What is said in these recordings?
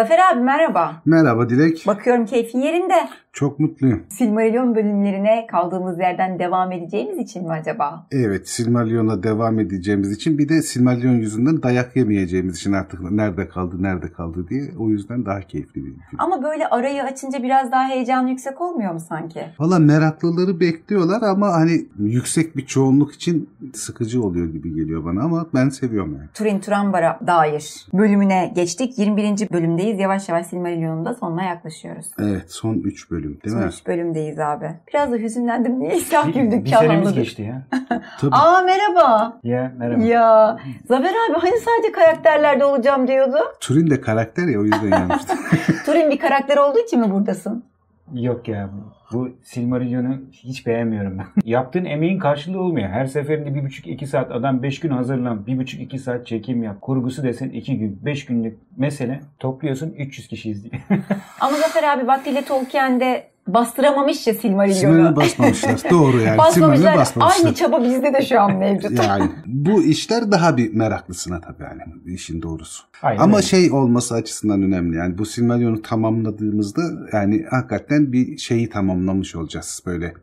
Zafer abi merhaba. Merhaba Dilek. Bakıyorum keyfin yerinde. Çok mutluyum. Silmarillion bölümlerine kaldığımız yerden devam edeceğimiz için mi acaba? Evet Silmarillion'a devam edeceğimiz için bir de Silmarillion yüzünden dayak yemeyeceğimiz için artık nerede kaldı nerede kaldı diye o yüzden daha keyifli bir film. Ama böyle arayı açınca biraz daha heyecan yüksek olmuyor mu sanki? Valla meraklıları bekliyorlar ama hani yüksek bir çoğunluk için sıkıcı oluyor gibi geliyor bana ama ben seviyorum yani. Turin Turambar'a dair bölümüne geçtik. 21. bölümdeyiz. Yavaş yavaş Silmarillion'un da sonuna yaklaşıyoruz. Evet son 3 bölüm değil Son mi? 3 bölümdeyiz abi. Biraz da hüzünlendim. Niye Bir, güldük bir senemiz geçti ya. Tabii. Aa merhaba. Ya merhaba. Ya Zafer abi hani sadece karakterlerde olacağım diyordu. Turin de karakter ya o yüzden yanmıştı. Turin bir karakter olduğu için mi buradasın? Yok ya bu Silmarillion'u hiç beğenmiyorum ben. Yaptığın emeğin karşılığı olmuyor. Her seferinde bir buçuk iki saat adam beş gün hazırlan. Bir buçuk iki saat çekim yap. Kurgusu desen iki gün. Beş günlük mesele. Topluyorsun 300 kişi izliyor. Ama Zafer abi vaktiyle Tolkien'de bastıramamış ya Silmaril'i Silmarillion'u. basmamışlar. Doğru yani. Basmamışlar. basmamışlar. Aynı çaba bizde de şu an mevcut. Yani bu işler daha bir meraklısına tabii yani işin doğrusu. Aynen Ama öyle. şey olması açısından önemli. Yani bu Silmarillion'u tamamladığımızda yani hakikaten bir şeyi tamamlamış olacağız. Böyle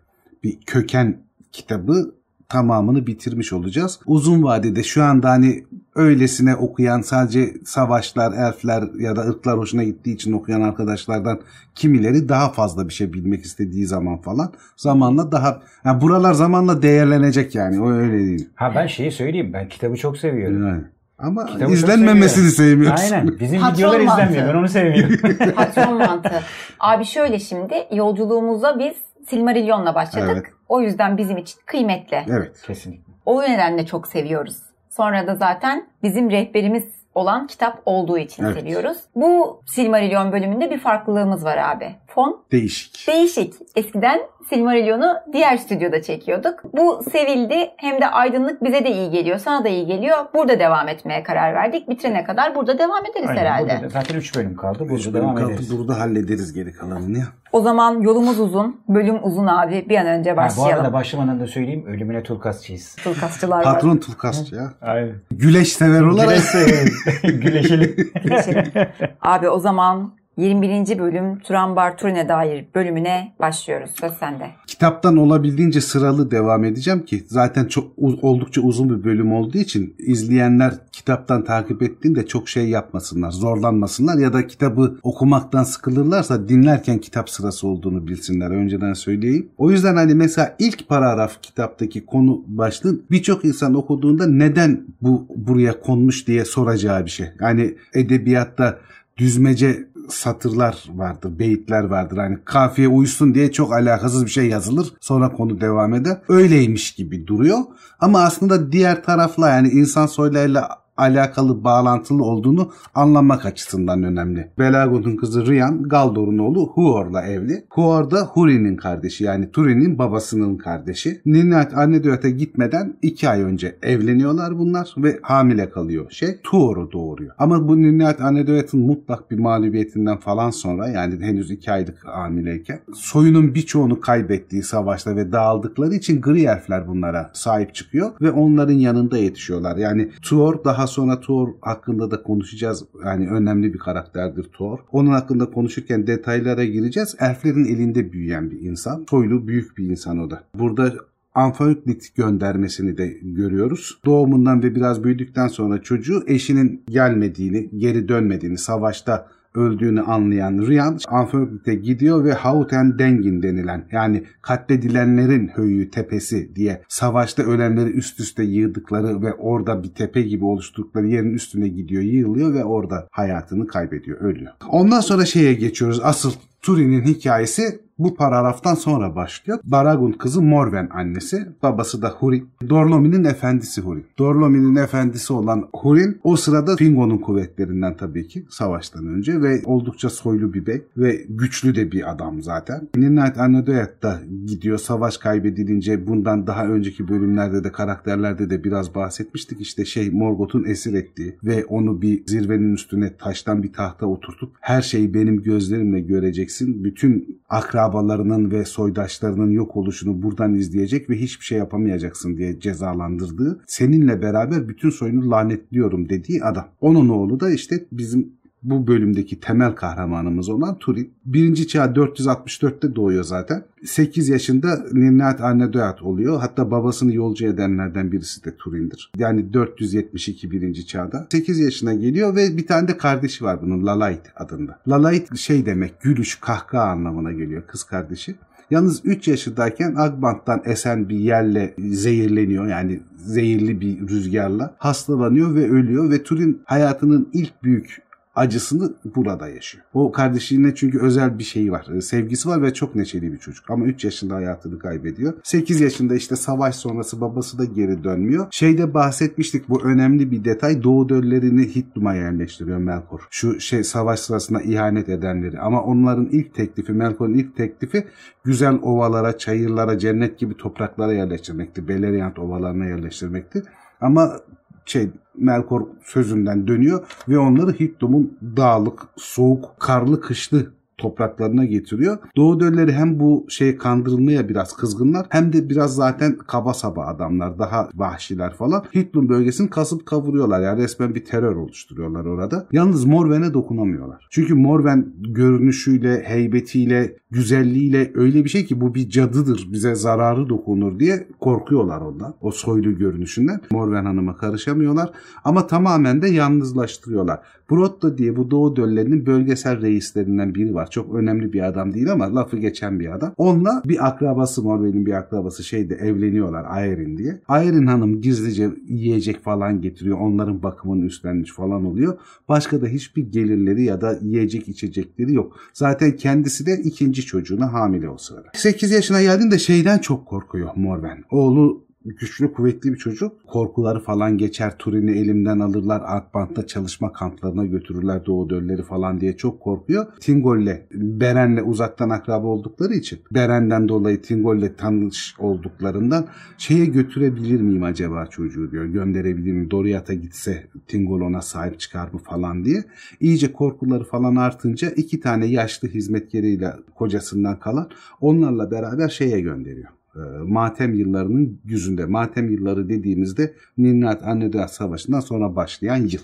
bir köken kitabı tamamını bitirmiş olacağız. Uzun vadede şu anda hani öylesine okuyan sadece savaşlar, elfler ya da ırklar hoşuna gittiği için okuyan arkadaşlardan kimileri daha fazla bir şey bilmek istediği zaman falan zamanla daha yani buralar zamanla değerlenecek yani o öyle değil. Ha ben şeyi söyleyeyim. Ben kitabı çok seviyorum. Yani. Ama Kitabı izlenmemesini sevmiyorsun. Aynen. Bizim Patron videolar mantığı. izlenmiyor. Ben onu sevmiyorum. Patron mantığı. Abi şöyle şimdi yolculuğumuza biz Silmarillion'la başladık. Evet. O yüzden bizim için kıymetli. Evet. Kesinlikle. O nedenle çok seviyoruz. Sonra da zaten bizim rehberimiz olan kitap olduğu için Evet. seviyoruz. Bu Silmarillion bölümünde bir farklılığımız var abi. Fon Değişik. değişik. Eskiden Silmarillion'u diğer stüdyoda çekiyorduk. Bu sevildi hem de aydınlık bize de iyi geliyor, sana da iyi geliyor. Burada devam etmeye karar verdik. Bitirene kadar burada devam ederiz Aynen. herhalde. Burada da zaten 3 bölüm kaldı. Burada Üç bölüm devam kaldı. ederiz. Burada hallederiz geri kalanını ya. O zaman yolumuz uzun, bölüm uzun abi. Bir an önce Ha, bu başlayalım. arada başlamadan da söyleyeyim. Ölümüne Turkasçıyız. Tulkasçılar var. Patron Tulkasçı ya. Aynen. Güleş sever olarak. Güleşelim. Güleşelim. Geçelim. Abi o zaman 21. bölüm Turambar Turin'e dair bölümüne başlıyoruz. Söz sende. Kitaptan olabildiğince sıralı devam edeceğim ki zaten çok oldukça uzun bir bölüm olduğu için izleyenler kitaptan takip ettiğinde çok şey yapmasınlar, zorlanmasınlar ya da kitabı okumaktan sıkılırlarsa dinlerken kitap sırası olduğunu bilsinler. Önceden söyleyeyim. O yüzden hani mesela ilk paragraf kitaptaki konu başlığı birçok insan okuduğunda neden bu buraya konmuş diye soracağı bir şey. Yani edebiyatta düzmece satırlar vardır, beyitler vardır. Hani kafiye uysun diye çok alakasız bir şey yazılır. Sonra konu devam eder. Öyleymiş gibi duruyor. Ama aslında diğer tarafla yani insan soylarıyla alakalı bağlantılı olduğunu anlamak açısından önemli. Belagund'un kızı Rian, Galdor'un oğlu Huor'la evli. Huor da Huri'nin kardeşi yani Turin'in babasının kardeşi. Ninat Anedöt'e gitmeden iki ay önce evleniyorlar bunlar ve hamile kalıyor şey. Tuor'u doğuruyor. Ama bu Ninat Anedöt'ün mutlak bir mağlubiyetinden falan sonra yani henüz iki aylık hamileyken soyunun birçoğunu kaybettiği savaşta ve dağıldıkları için gri elfler bunlara sahip çıkıyor ve onların yanında yetişiyorlar. Yani Tuor daha sonra Tuor hakkında da konuşacağız. Yani önemli bir karakterdir Tuor. Onun hakkında konuşurken detaylara gireceğiz. Elflerin elinde büyüyen bir insan. Soylu büyük bir insan o da. Burada Anfaüklit göndermesini de görüyoruz. Doğumundan ve biraz büyüdükten sonra çocuğu eşinin gelmediğini, geri dönmediğini, savaşta öldüğünü anlayan Rian Anfaüklit'e gidiyor ve Hauten Dengin denilen yani katledilenlerin höyü tepesi diye savaşta ölenleri üst üste yığdıkları ve orada bir tepe gibi oluşturdukları yerin üstüne gidiyor, yığılıyor ve orada hayatını kaybediyor, ölüyor. Ondan sonra şeye geçiyoruz. Asıl Turin'in hikayesi bu paragraftan sonra başlıyor. Baragun kızı Morven annesi, babası da Hurin. Dorlomi'nin efendisi Hurin. Dorlomi'nin efendisi olan Hurin o sırada Fingo'nun kuvvetlerinden tabii ki savaştan önce ve oldukça soylu bir bey ve güçlü de bir adam zaten. Anadolu'ya da gidiyor savaş kaybedilince bundan daha önceki bölümlerde de karakterlerde de biraz bahsetmiştik. İşte şey Morgoth'un esir ettiği ve onu bir zirvenin üstüne taştan bir tahta oturtup her şeyi benim gözlerimle göreceksin. Bütün akrabalarının ve soydaşlarının yok oluşunu buradan izleyecek ve hiçbir şey yapamayacaksın diye cezalandırdığı, seninle beraber bütün soyunu lanetliyorum dediği adam. Onun oğlu da işte bizim bu bölümdeki temel kahramanımız olan Turin. Birinci çağ 464'te doğuyor zaten. 8 yaşında Ninat Arnedoyat oluyor. Hatta babasını yolcu edenlerden birisi de Turin'dir. Yani 472 birinci çağda. 8 yaşına geliyor ve bir tane de kardeşi var bunun Lalait adında. Lalait şey demek gülüş, kahkaha anlamına geliyor kız kardeşi. Yalnız 3 yaşındayken Agbant'tan esen bir yerle zehirleniyor. Yani zehirli bir rüzgarla hastalanıyor ve ölüyor ve Turin hayatının ilk büyük acısını burada yaşıyor. O kardeşine çünkü özel bir şeyi var. E, sevgisi var ve çok neşeli bir çocuk. Ama 3 yaşında hayatını kaybediyor. 8 yaşında işte savaş sonrası babası da geri dönmüyor. Şeyde bahsetmiştik bu önemli bir detay. Doğu döllerini Hitlum'a yerleştiriyor Melkor. Şu şey savaş sırasında ihanet edenleri. Ama onların ilk teklifi, Melkor'un ilk teklifi güzel ovalara, çayırlara, cennet gibi topraklara yerleştirmekti. Beleriand ovalarına yerleştirmekti. Ama şey Melkor sözünden dönüyor ve onları Hittum'un dağlık, soğuk, karlı, kışlı topraklarına getiriyor. Doğu dölleri hem bu şey kandırılmaya biraz kızgınlar hem de biraz zaten kaba saba adamlar daha vahşiler falan. Hitlum bölgesini kasıp kavuruyorlar yani resmen bir terör oluşturuyorlar orada. Yalnız Morven'e dokunamıyorlar. Çünkü Morven görünüşüyle, heybetiyle, güzelliğiyle öyle bir şey ki bu bir cadıdır bize zararı dokunur diye korkuyorlar ondan. O soylu görünüşünden. Morven Hanım'a karışamıyorlar ama tamamen de yalnızlaştırıyorlar. Brotto diye bu Doğu döllerinin bölgesel reislerinden biri var. Çok önemli bir adam değil ama lafı geçen bir adam. Onunla bir akrabası Morven'in bir akrabası şeyde evleniyorlar Aerin diye. Aerin Hanım gizlice yiyecek falan getiriyor. Onların bakımını üstlenmiş falan oluyor. Başka da hiçbir gelirleri ya da yiyecek içecekleri yok. Zaten kendisi de ikinci çocuğuna hamile o sırada. 8 yaşına geldiğinde şeyden çok korkuyor Morven. Oğlu güçlü kuvvetli bir çocuk. Korkuları falan geçer. Turin'i elimden alırlar. Akbant'ta çalışma kamplarına götürürler Doğu Dölleri falan diye çok korkuyor. Tingol'le Beren'le uzaktan akraba oldukları için Beren'den dolayı Tingol'le tanış olduklarından şeye götürebilir miyim acaba çocuğu diyor. Gönderebilir miyim? Doriyat'a gitse Tingol ona sahip çıkar mı falan diye. İyice korkuları falan artınca iki tane yaşlı hizmetkeriyle kocasından kalan onlarla beraber şeye gönderiyor matem yıllarının yüzünde. Matem yılları dediğimizde Ninnat Annedat Savaşı'ndan sonra başlayan yıl.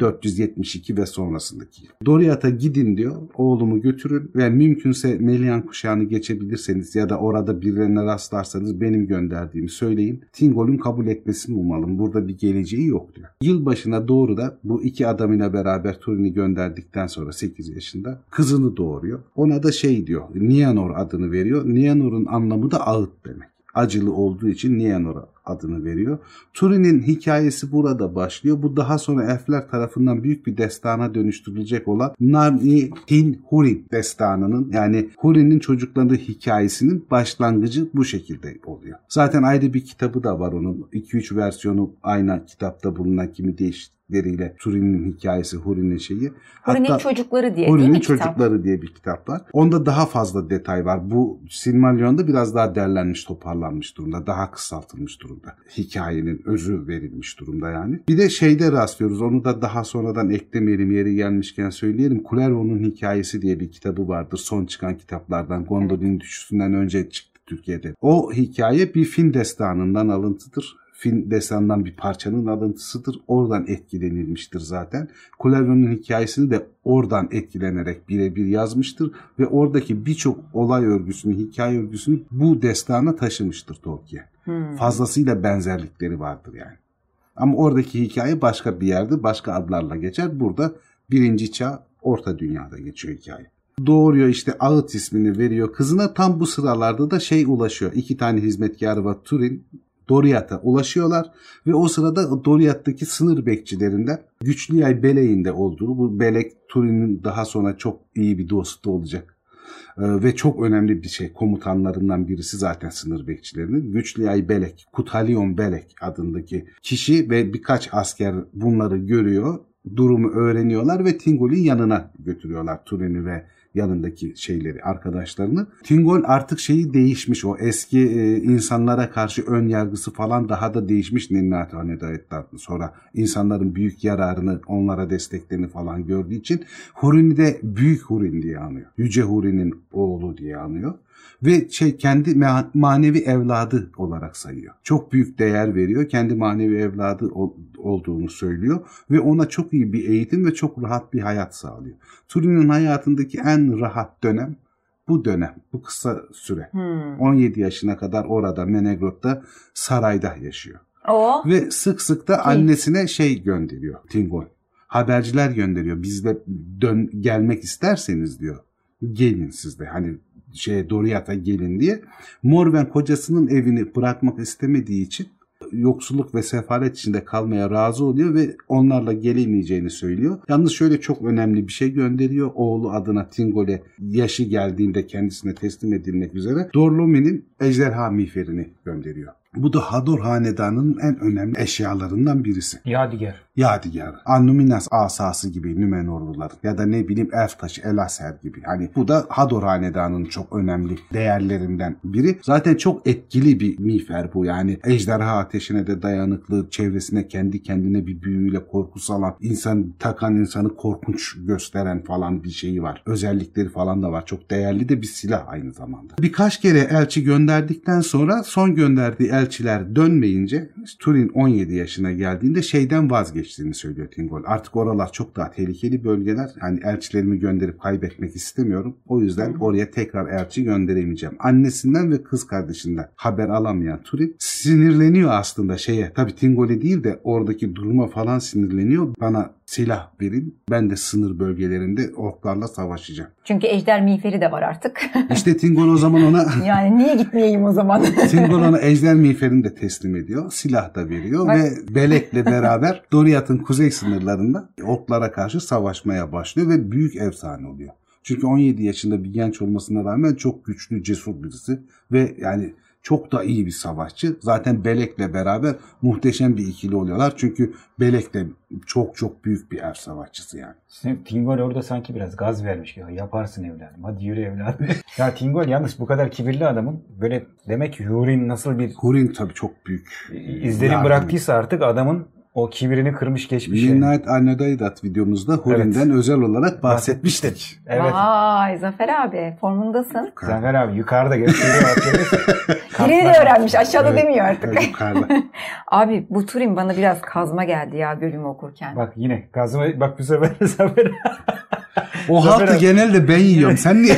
472 ve sonrasındaki yıl. Doriyat'a gidin diyor. Oğlumu götürün ve mümkünse Melian kuşağını geçebilirseniz ya da orada birilerine rastlarsanız benim gönderdiğimi söyleyin. Tingol'un kabul etmesini umalım. Burada bir geleceği yok diyor. Yılbaşına doğru da bu iki adamıyla beraber Turin'i gönderdikten sonra 8 yaşında kızını doğuruyor. Ona da şey diyor. Nianor adını veriyor. Nianor'un anlamı da ağıt demek acılı olduğu için Nienor adını veriyor. Turin'in hikayesi burada başlıyor. Bu daha sonra elfler tarafından büyük bir destana dönüştürülecek olan Narni Hin Hurin destanının yani Hurin'in çocukları hikayesinin başlangıcı bu şekilde oluyor. Zaten ayrı bir kitabı da var onun. 2-3 versiyonu aynı kitapta bulunan kimi değişti leriyle Turin'in hikayesi, Hurin'in şeyi. Hurin'in çocukları diye Hurin'in çocukları kitap? diye bir kitap var. Onda daha fazla detay var. Bu Silmarillion'da biraz daha derlenmiş, toparlanmış durumda. Daha kısaltılmış durumda. Hikayenin özü verilmiş durumda yani. Bir de şeyde rastlıyoruz. Onu da daha sonradan eklemeyelim yeri gelmişken söyleyelim. Kullervo'nun hikayesi diye bir kitabı vardır. Son çıkan kitaplardan. Gondolin düşüşünden önce çıktı Türkiye'de. O hikaye bir film destanından alıntıdır film destanından bir parçanın alıntısıdır. Oradan etkilenilmiştir zaten. Kulevio'nun hikayesini de oradan etkilenerek birebir yazmıştır ve oradaki birçok olay örgüsünü, hikaye örgüsünü bu destana taşımıştır Tolkien. Hmm. Fazlasıyla benzerlikleri vardır yani. Ama oradaki hikaye başka bir yerde, başka adlarla geçer. Burada birinci çağ, orta dünyada geçiyor hikaye doğuruyor işte Ağıt ismini veriyor kızına tam bu sıralarda da şey ulaşıyor. İki tane hizmetkarı var Turin Doriyat'a ulaşıyorlar ve o sırada Doriyat'taki sınır bekçilerinden güçlü yay Belek'in de olduğu bu Belek Turin'in daha sonra çok iyi bir dostu olacak. Ee, ve çok önemli bir şey komutanlarından birisi zaten sınır bekçilerinin. Güçlü yay Belek, Kutalion Belek adındaki kişi ve birkaç asker bunları görüyor. Durumu öğreniyorlar ve Tingol'in yanına götürüyorlar Turin'i ve yanındaki şeyleri, arkadaşlarını. Tingol artık şeyi değişmiş. O eski e, insanlara karşı ön yargısı falan daha da değişmiş Ninnat Hanedayetten sonra. insanların büyük yararını, onlara desteklerini falan gördüğü için Hurin'i de Büyük Hurin diye anıyor. Yüce Hurin'in oğlu diye anıyor. Ve şey kendi ma- manevi evladı olarak sayıyor. Çok büyük değer veriyor. Kendi manevi evladı ol- olduğunu söylüyor ve ona çok iyi bir eğitim ve çok rahat bir hayat sağlıyor. Turin'in hayatındaki en rahat dönem bu dönem, bu kısa süre. Hmm. 17 yaşına kadar orada Menegrot'ta sarayda yaşıyor. O Ve sık sık da annesine şey gönderiyor Tingol. Haberciler gönderiyor. Bizde dön gelmek isterseniz diyor. Gelin siz de hani şeye Doriyat'a gelin diye. Morven kocasının evini bırakmak istemediği için yoksulluk ve sefalet içinde kalmaya razı oluyor ve onlarla gelemeyeceğini söylüyor. Yalnız şöyle çok önemli bir şey gönderiyor. Oğlu adına Tingol'e yaşı geldiğinde kendisine teslim edilmek üzere Dorlomi'nin ejderha miğferini gönderiyor. Bu da Hador Hanedanı'nın en önemli eşyalarından birisi. Yadigar. Yadigar. Annuminas asası gibi Nümenorluların ya da ne bileyim elf taşı Elaser gibi. Hani bu da Hador Hanedanı'nın çok önemli değerlerinden biri. Zaten çok etkili bir miğfer bu yani. Ejderha ateşine de dayanıklı, çevresine kendi kendine bir büyüyle korku salan, insan takan insanı korkunç gösteren falan bir şeyi var. Özellikleri falan da var. Çok değerli de bir silah aynı zamanda. Birkaç kere elçi gönderdikten sonra son gönderdiği elçiler dönmeyince Turin 17 yaşına geldiğinde şeyden vazgeçtiğini söylüyor Tingol. Artık oralar çok daha tehlikeli bölgeler. Hani elçilerimi gönderip kaybetmek istemiyorum. O yüzden oraya tekrar elçi gönderemeyeceğim. Annesinden ve kız kardeşinden haber alamayan Turin sinirleniyor aslında şeye. Tabii Tingol'e değil de oradaki duruma falan sinirleniyor. Bana silah verin. Ben de sınır bölgelerinde orklarla savaşacağım. çünkü ejder miğferi de var artık. İşte Tingol o zaman ona yani niye gitmeyeyim o zaman? Tingol ona ejder miğferini de teslim ediyor. Silah da veriyor Bak- ve Belek'le beraber Doriyat'ın kuzey sınırlarında orklara karşı savaşmaya başlıyor ve büyük efsane oluyor. Çünkü 17 yaşında bir genç olmasına rağmen çok güçlü, cesur birisi ve yani çok da iyi bir savaşçı. Zaten Belek'le beraber muhteşem bir ikili oluyorlar. Çünkü Belek de çok çok büyük bir er savaşçısı yani. Şimdi Tingol orada sanki biraz gaz vermiş. Ya yaparsın evladım. Hadi yürü evladım. ya Tingol yalnız bu kadar kibirli adamın böyle demek ki Hurin nasıl bir Hurin tabii çok büyük. izlenim Yani. bıraktıysa artık adamın o kibirini kırmış geçmiş. yani. Midnight Anodaidat videomuzda Hurin'den özel olarak bahsetmiştik. Evet. Vay Zafer abi formundasın. Zafer abi yukarıda. Birini de öğrenmiş aşağıda Evet, demiyor artık. evet, yukarıda. Abi bu Turin bana biraz kazma geldi ya bölümü okurken. Bak yine gazıma bak bu sefer Zafer O abi- genelde ben yiyorum. Sen niye?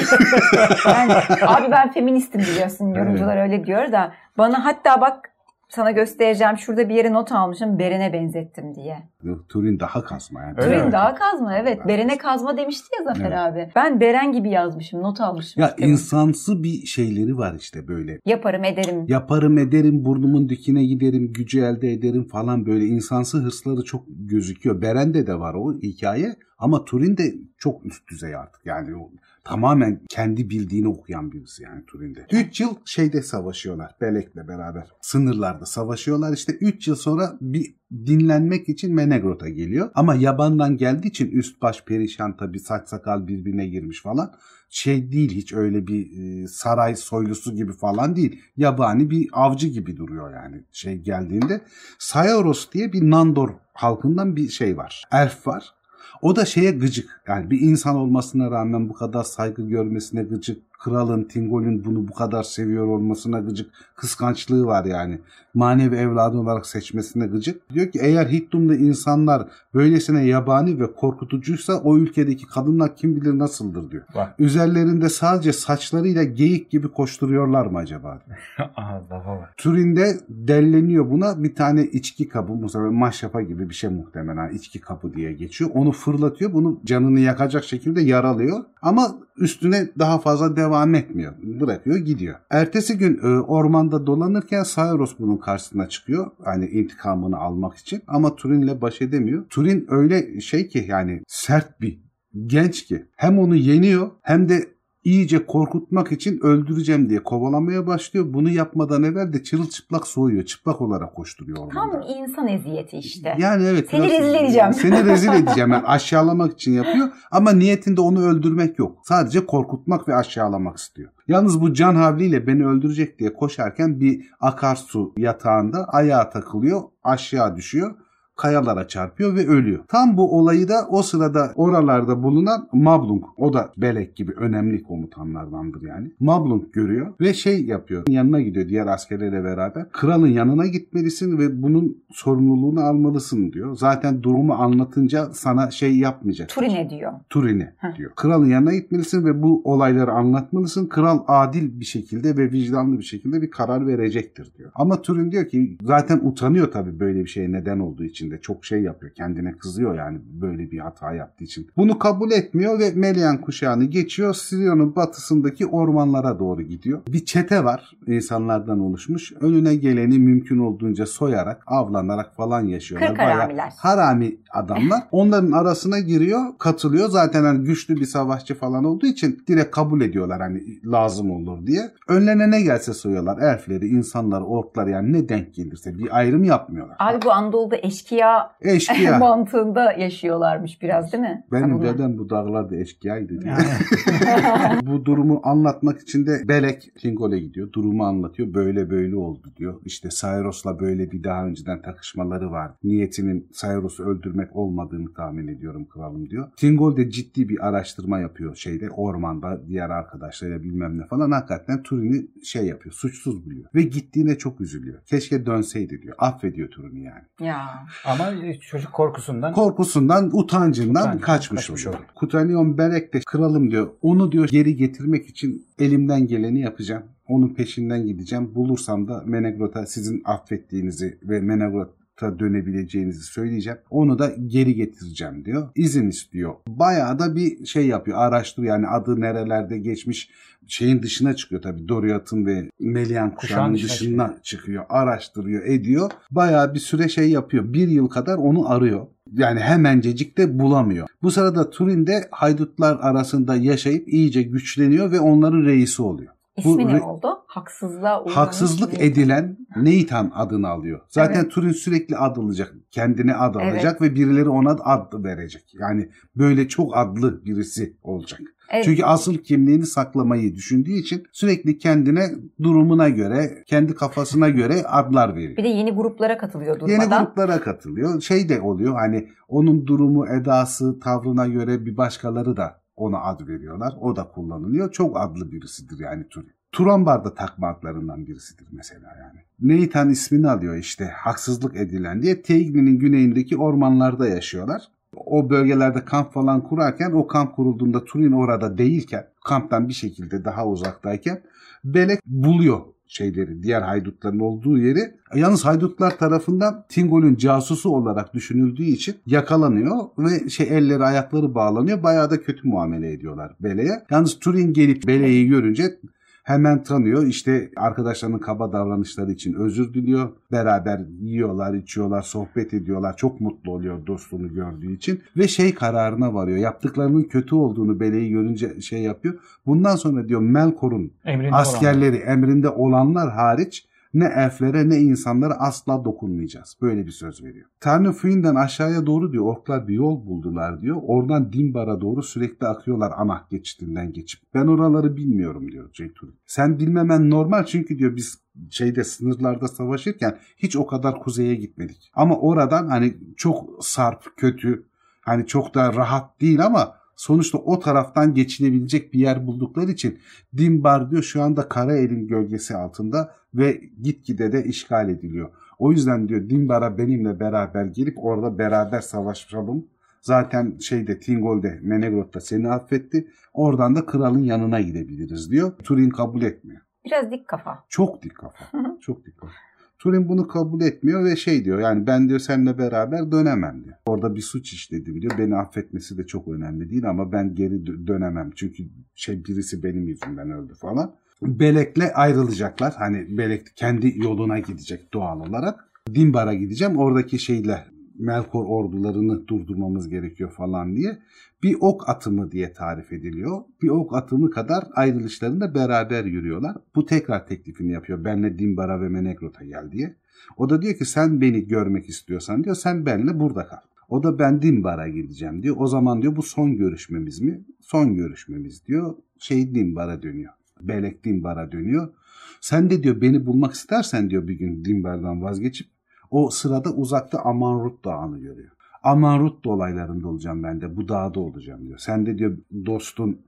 Ben, abi ben feministim biliyorsun yorumcular öyle diyor da bana hatta bak sana göstereceğim şurada bir yere not almışım Beren'e benzettim diye. Turin daha kasma yani. Öyle Turin mi? daha kazma evet. Beren'e kazma demişti ya Zafer Evet. abi. Ben Beren gibi yazmışım not almışım. Ya kitabı. insansı bir şeyleri var işte böyle. Yaparım ederim. Yaparım ederim, burnumun dikine giderim, gücü elde ederim falan böyle insansı hırsları çok gözüküyor. Beren'de de var o hikaye ama Turin de çok üst düzey artık yani o tamamen kendi bildiğini okuyan birisi yani Turin'de. 3 yıl şeyde savaşıyorlar Belek'le beraber. Sınırlarda savaşıyorlar işte 3 yıl sonra bir dinlenmek için Menegrot'a geliyor. Ama yabandan geldiği için üst baş perişan tabii saç sakal birbirine girmiş falan. Şey değil hiç öyle bir e, saray soylusu gibi falan değil. Yabani bir avcı gibi duruyor yani şey geldiğinde. Sayaros diye bir Nandor halkından bir şey var. Elf var. O da şeye gıcık. Yani bir insan olmasına rağmen bu kadar saygı görmesine gıcık. Kralın, Tingol'ün bunu bu kadar seviyor olmasına gıcık. Kıskançlığı var yani. Manevi evladı olarak seçmesine gıcık. Diyor ki eğer Hittum'da insanlar böylesine yabani ve korkutucuysa o ülkedeki kadınlar kim bilir nasıldır diyor. Bak. Üzerlerinde sadece saçlarıyla geyik gibi koşturuyorlar mı acaba? Aha lafa bak. Türinde delleniyor buna bir tane içki kabı bu sefer maşrafa gibi bir şey muhtemelen içki kapı diye geçiyor. Onu fırlatıyor bunu canını yakacak şekilde yaralıyor ama üstüne daha fazla devam etmiyor. Bırakıyor gidiyor. Ertesi gün e, ormanda dolanırken Cyrus bunun karşısına çıkıyor. Hani intikamını almak için ama Turin'le baş edemiyor. Turin öyle şey ki yani sert bir genç ki hem onu yeniyor hem de iyice korkutmak için öldüreceğim diye kovalamaya başlıyor. Bunu yapmadan evvel de çırılçıplak soğuyor. Çıplak olarak koşturuyor Tam ormanda. insan eziyeti işte. Yani evet. Seni biraz- rezil edeceğim. Seni rezil edeceğim. Yani aşağılamak için yapıyor. Ama niyetinde onu öldürmek yok. Sadece korkutmak ve aşağılamak istiyor. Yalnız bu can havliyle beni öldürecek diye koşarken bir akarsu yatağında ayağa takılıyor. Aşağı düşüyor. Kayalara çarpıyor ve ölüyor. Tam bu olayı da o sırada oralarda bulunan Mablung o da Belek gibi önemli komutanlardandır yani. Mablung görüyor ve şey yapıyor. Yanına gidiyor diğer askerlerle beraber. Kralın yanına gitmelisin ve bunun sorumluluğunu almalısın diyor. Zaten durumu anlatınca sana şey yapmayacak. Turine diyor. Turine diyor. Kralın yanına gitmelisin ve bu olayları anlatmalısın. Kral adil bir şekilde ve vicdanlı bir şekilde bir karar verecektir diyor. Ama Turin diyor ki zaten utanıyor tabii böyle bir şeye neden olduğu için de çok şey yapıyor. Kendine kızıyor yani böyle bir hata yaptığı için. Bunu kabul etmiyor ve Melian kuşağını geçiyor. Sirion'un batısındaki ormanlara doğru gidiyor. Bir çete var insanlardan oluşmuş. Önüne geleni mümkün olduğunca soyarak, avlanarak falan yaşıyorlar. Kırk haramiler. harami adamlar. Onların arasına giriyor, katılıyor. Zaten hani güçlü bir savaşçı falan olduğu için direkt kabul ediyorlar hani lazım olur diye. Önlerine ne gelse soyuyorlar. Elfleri, insanlar, orklar yani ne denk gelirse bir ayrım yapmıyorlar. Abi bu Anadolu'da eşkıya Eşkıya. mantığında yaşıyorlarmış biraz değil mi? Benim Bunlar. dedem bu dağlarda eşkıyaydı. Yani. bu durumu anlatmak için de Belek Kingol'e gidiyor. Durumu anlatıyor. Böyle böyle oldu diyor. İşte Cyrus'la böyle bir daha önceden takışmaları var. Niyetinin Cyrus'u öldürmek olmadığını tahmin ediyorum kralım diyor. Kingol de ciddi bir araştırma yapıyor şeyde ormanda diğer arkadaşlarıyla bilmem ne falan. Hakikaten Turin'i şey yapıyor. Suçsuz buluyor. Ve gittiğine çok üzülüyor. Keşke dönseydi diyor. Affediyor Turin'i yani. Ya. Ama çocuk korkusundan Korkusundan, utancından Utanç, kaçmış, kaçmış oluyor. Kutanion Berek de kralım diyor. Onu diyor geri getirmek için elimden geleni yapacağım. Onun peşinden gideceğim. Bulursam da Menegrot'a sizin affettiğinizi ve Menegrot'a dönebileceğinizi söyleyeceğim. Onu da geri getireceğim diyor. İzin istiyor. Bayağı da bir şey yapıyor. Araştırıyor. Yani adı nerelerde geçmiş şeyin dışına çıkıyor tabii. Doriath'ın ve Melian kuşağının dışına dışına çıkıyor. Araştırıyor, ediyor. Bayağı bir süre şey yapıyor. Bir yıl kadar onu arıyor. Yani hemencecik de bulamıyor. Bu sırada Turin de haydutlar arasında yaşayıp iyice güçleniyor ve onların reisi oluyor. Bu İsmi ne re- oldu? Haksızlığa uğramış Haksızlık bir- edilen Nathan adını alıyor. Zaten Evet. Turin sürekli ad alacak. Kendine ad Evet. alacak ve birileri ona ad verecek. Yani böyle çok adlı birisi olacak. Evet. Çünkü asıl kimliğini saklamayı düşündüğü için sürekli kendine durumuna göre, kendi kafasına göre adlar veriyor. Bir de yeni gruplara katılıyor Yeni durmadan. gruplara katılıyor. Şey de oluyor hani onun durumu, edası, tavrına göre bir başkaları da ona ad veriyorlar. O da kullanılıyor. Çok adlı birisidir yani Turin. Turambar da takma adlarından birisidir mesela yani. Nathan ismini alıyor işte haksızlık edilen diye. Teigni'nin güneyindeki ormanlarda yaşıyorlar. O bölgelerde kamp falan kurarken o kamp kurulduğunda Turin orada değilken kamptan bir şekilde daha uzaktayken Belek buluyor şeyleri diğer haydutların olduğu yeri. Yalnız haydutlar tarafından Tingol'ün casusu olarak düşünüldüğü için yakalanıyor ve şey elleri ayakları bağlanıyor. Bayağı da kötü muamele ediyorlar Bele'ye. Yalnız Turin gelip Bele'yi görünce hemen tanıyor. İşte arkadaşlarının kaba davranışları için özür diliyor. Beraber yiyorlar, içiyorlar, sohbet ediyorlar. Çok mutlu oluyor dostluğunu gördüğü için. Ve şey kararına varıyor. Yaptıklarının kötü olduğunu Bele'yi görünce şey yapıyor. Bundan sonra diyor Melkor'un askerleri emrinde olanlar hariç ne elflere ne insanlara asla dokunmayacağız. Böyle bir söz veriyor. Tanrı Füyn'den aşağıya doğru diyor orklar bir yol buldular diyor. Oradan Dimbar'a doğru sürekli akıyorlar ana geçitinden geçip. Ben oraları bilmiyorum diyor Ceytun. Sen bilmemen normal çünkü diyor biz şeyde sınırlarda savaşırken hiç o kadar kuzeye gitmedik. Ama oradan hani çok sarp, kötü, hani çok da rahat değil ama sonuçta o taraftan geçilebilecek bir yer buldukları için Dimbar diyor şu anda Karael'in gölgesi altında ve gitgide de işgal ediliyor. O yüzden diyor Dimbar'a benimle beraber gelip orada beraber savaşalım. Zaten şeyde Tingol'de Menegrot'ta seni affetti. Oradan da kralın yanına gidebiliriz diyor. Turin kabul etmiyor. Biraz dik kafa. Çok dik kafa. Çok dik kafa. Turin bunu kabul etmiyor ve şey diyor yani ben diyor seninle beraber dönemem diyor. Orada bir suç işledim diyor. Beni affetmesi de çok önemli değil ama ben geri dö- dönemem. Çünkü şey birisi benim yüzümden öldü falan. Belek'le ayrılacaklar. Hani Belek kendi yoluna gidecek doğal olarak. Dimbar'a gideceğim. Oradaki şeyle Melkor ordularını durdurmamız gerekiyor falan diye. Bir ok atımı diye tarif ediliyor. Bir ok atımı kadar ayrılışlarında beraber yürüyorlar. Bu tekrar teklifini yapıyor. Benle Dimbar'a ve Menegrot'a gel diye. O da diyor ki sen beni görmek istiyorsan diyor sen benle burada kal. O da ben Dimbar'a gideceğim diyor. O zaman diyor bu son görüşmemiz mi? Son görüşmemiz diyor. Şey Dimbar'a dönüyor. Belek Dimbar'a dönüyor. Sen de diyor beni bulmak istersen diyor bir gün Dimbar'dan vazgeçip O sırada uzakta Amanrut Dağı'nı görüyor. Amanrut dolaylarında olacağım ben de. Bu dağda olacağım diyor. Sen de diyor dostun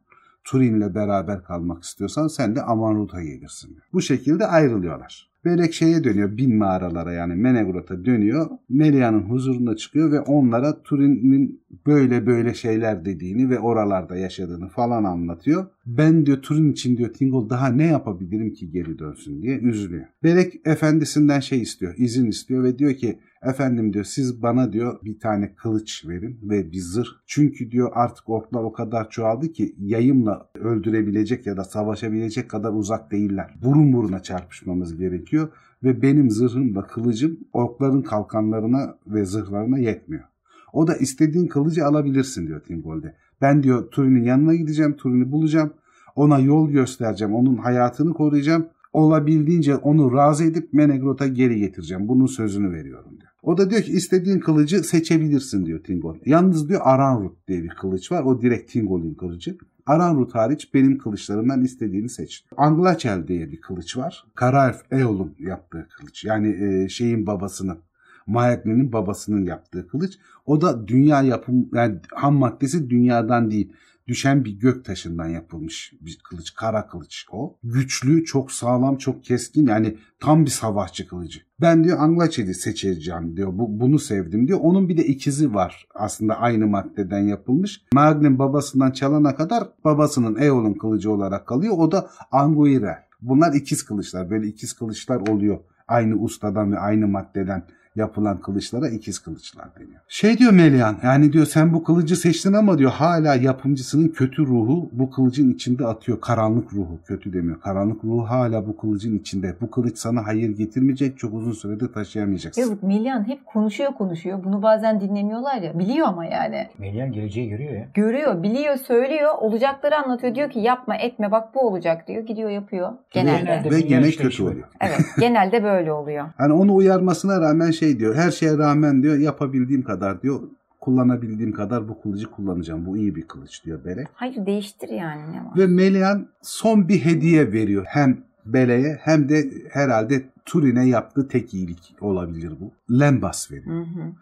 Turin'le beraber kalmak istiyorsan sen de Amanrut'a gelirsin diyor. Bu şekilde ayrılıyorlar. Belek şeye dönüyor bin mağaralara yani Menegrot'a dönüyor. Melia'nın huzuruna çıkıyor ve onlara Turin'in böyle böyle şeyler dediğini ve oralarda yaşadığını falan anlatıyor. Ben diyor Turin için diyor Tingol daha ne yapabilirim ki geri dönsün diye üzülüyor. Belek efendisinden şey istiyor, izin istiyor ve diyor ki efendim diyor siz bana diyor bir tane kılıç verin ve bir zırh. Çünkü diyor artık orklar o kadar çoğaldı ki yayımla öldürebilecek ya da savaşabilecek kadar uzak değiller. Burun buruna çarpışmamız gerekiyor ve benim zırhımla kılıcım orkların kalkanlarına ve zırhlarına yetmiyor. O da istediğin kılıcı alabilirsin diyor Tingol'de. Ben diyor Turin'in yanına gideceğim, Turin'i bulacağım. Ona yol göstereceğim, onun hayatını koruyacağım. Olabildiğince onu razı edip Menegrot'a geri getireceğim. Bunun sözünü veriyorum diyor. O da diyor ki istediğin kılıcı seçebilirsin diyor Tingol. Yalnız diyor Aranrut diye bir kılıç var. O direkt Tingol'un kılıcı. Aranrut hariç benim kılıçlarımdan istediğini seç. Anglaçel diye bir kılıç var. Karaelf Eol'un yaptığı kılıç. Yani e, şeyin babasının Maegne'nin babasının yaptığı kılıç. O da dünya yapım yani ham maddesi dünyadan değil düşen bir gök taşından yapılmış bir kılıç. Kara kılıç o. Güçlü, çok sağlam, çok keskin yani tam bir savaşçı kılıcı. Ben diyor Anglaçeli seçeceğim diyor. Bu, bunu sevdim diyor. Onun bir de ikizi var aslında aynı maddeden yapılmış. Magnin babasından çalana kadar babasının Eol'un kılıcı olarak kalıyor. O da Anguire. Bunlar ikiz kılıçlar. Böyle ikiz kılıçlar oluyor. Aynı ustadan ve aynı maddeden yapılan kılıçlara ikiz kılıçlar deniyor. Şey diyor Melian yani diyor sen bu kılıcı seçtin ama diyor hala yapımcısının kötü ruhu bu kılıcın içinde atıyor. Karanlık ruhu kötü demiyor. Karanlık ruhu hala bu kılıcın içinde. Bu kılıç sana hayır getirmeyecek çok uzun sürede taşıyamayacaksın. Yazık Melian hep konuşuyor konuşuyor. Bunu bazen dinlemiyorlar ya. Biliyor ama yani. Melian geleceği görüyor ya. Görüyor, biliyor, söylüyor. Olacakları anlatıyor. Diyor ki yapma etme bak bu olacak diyor. Gidiyor yapıyor. Genelde. Genelde Ve gene kötü oluyor. Evet genelde böyle oluyor. Hani onu uyarmasına rağmen şey diyor. Her şeye rağmen diyor yapabildiğim kadar diyor kullanabildiğim kadar bu kılıcı kullanacağım. Bu iyi bir kılıç diyor Belek. Hayır değiştir yani ne var? Ve Melian son bir hediye veriyor. Hem Bele'ye hem de herhalde Turin'e yaptığı tek iyilik olabilir bu. Lembas veriyor. Hı hı.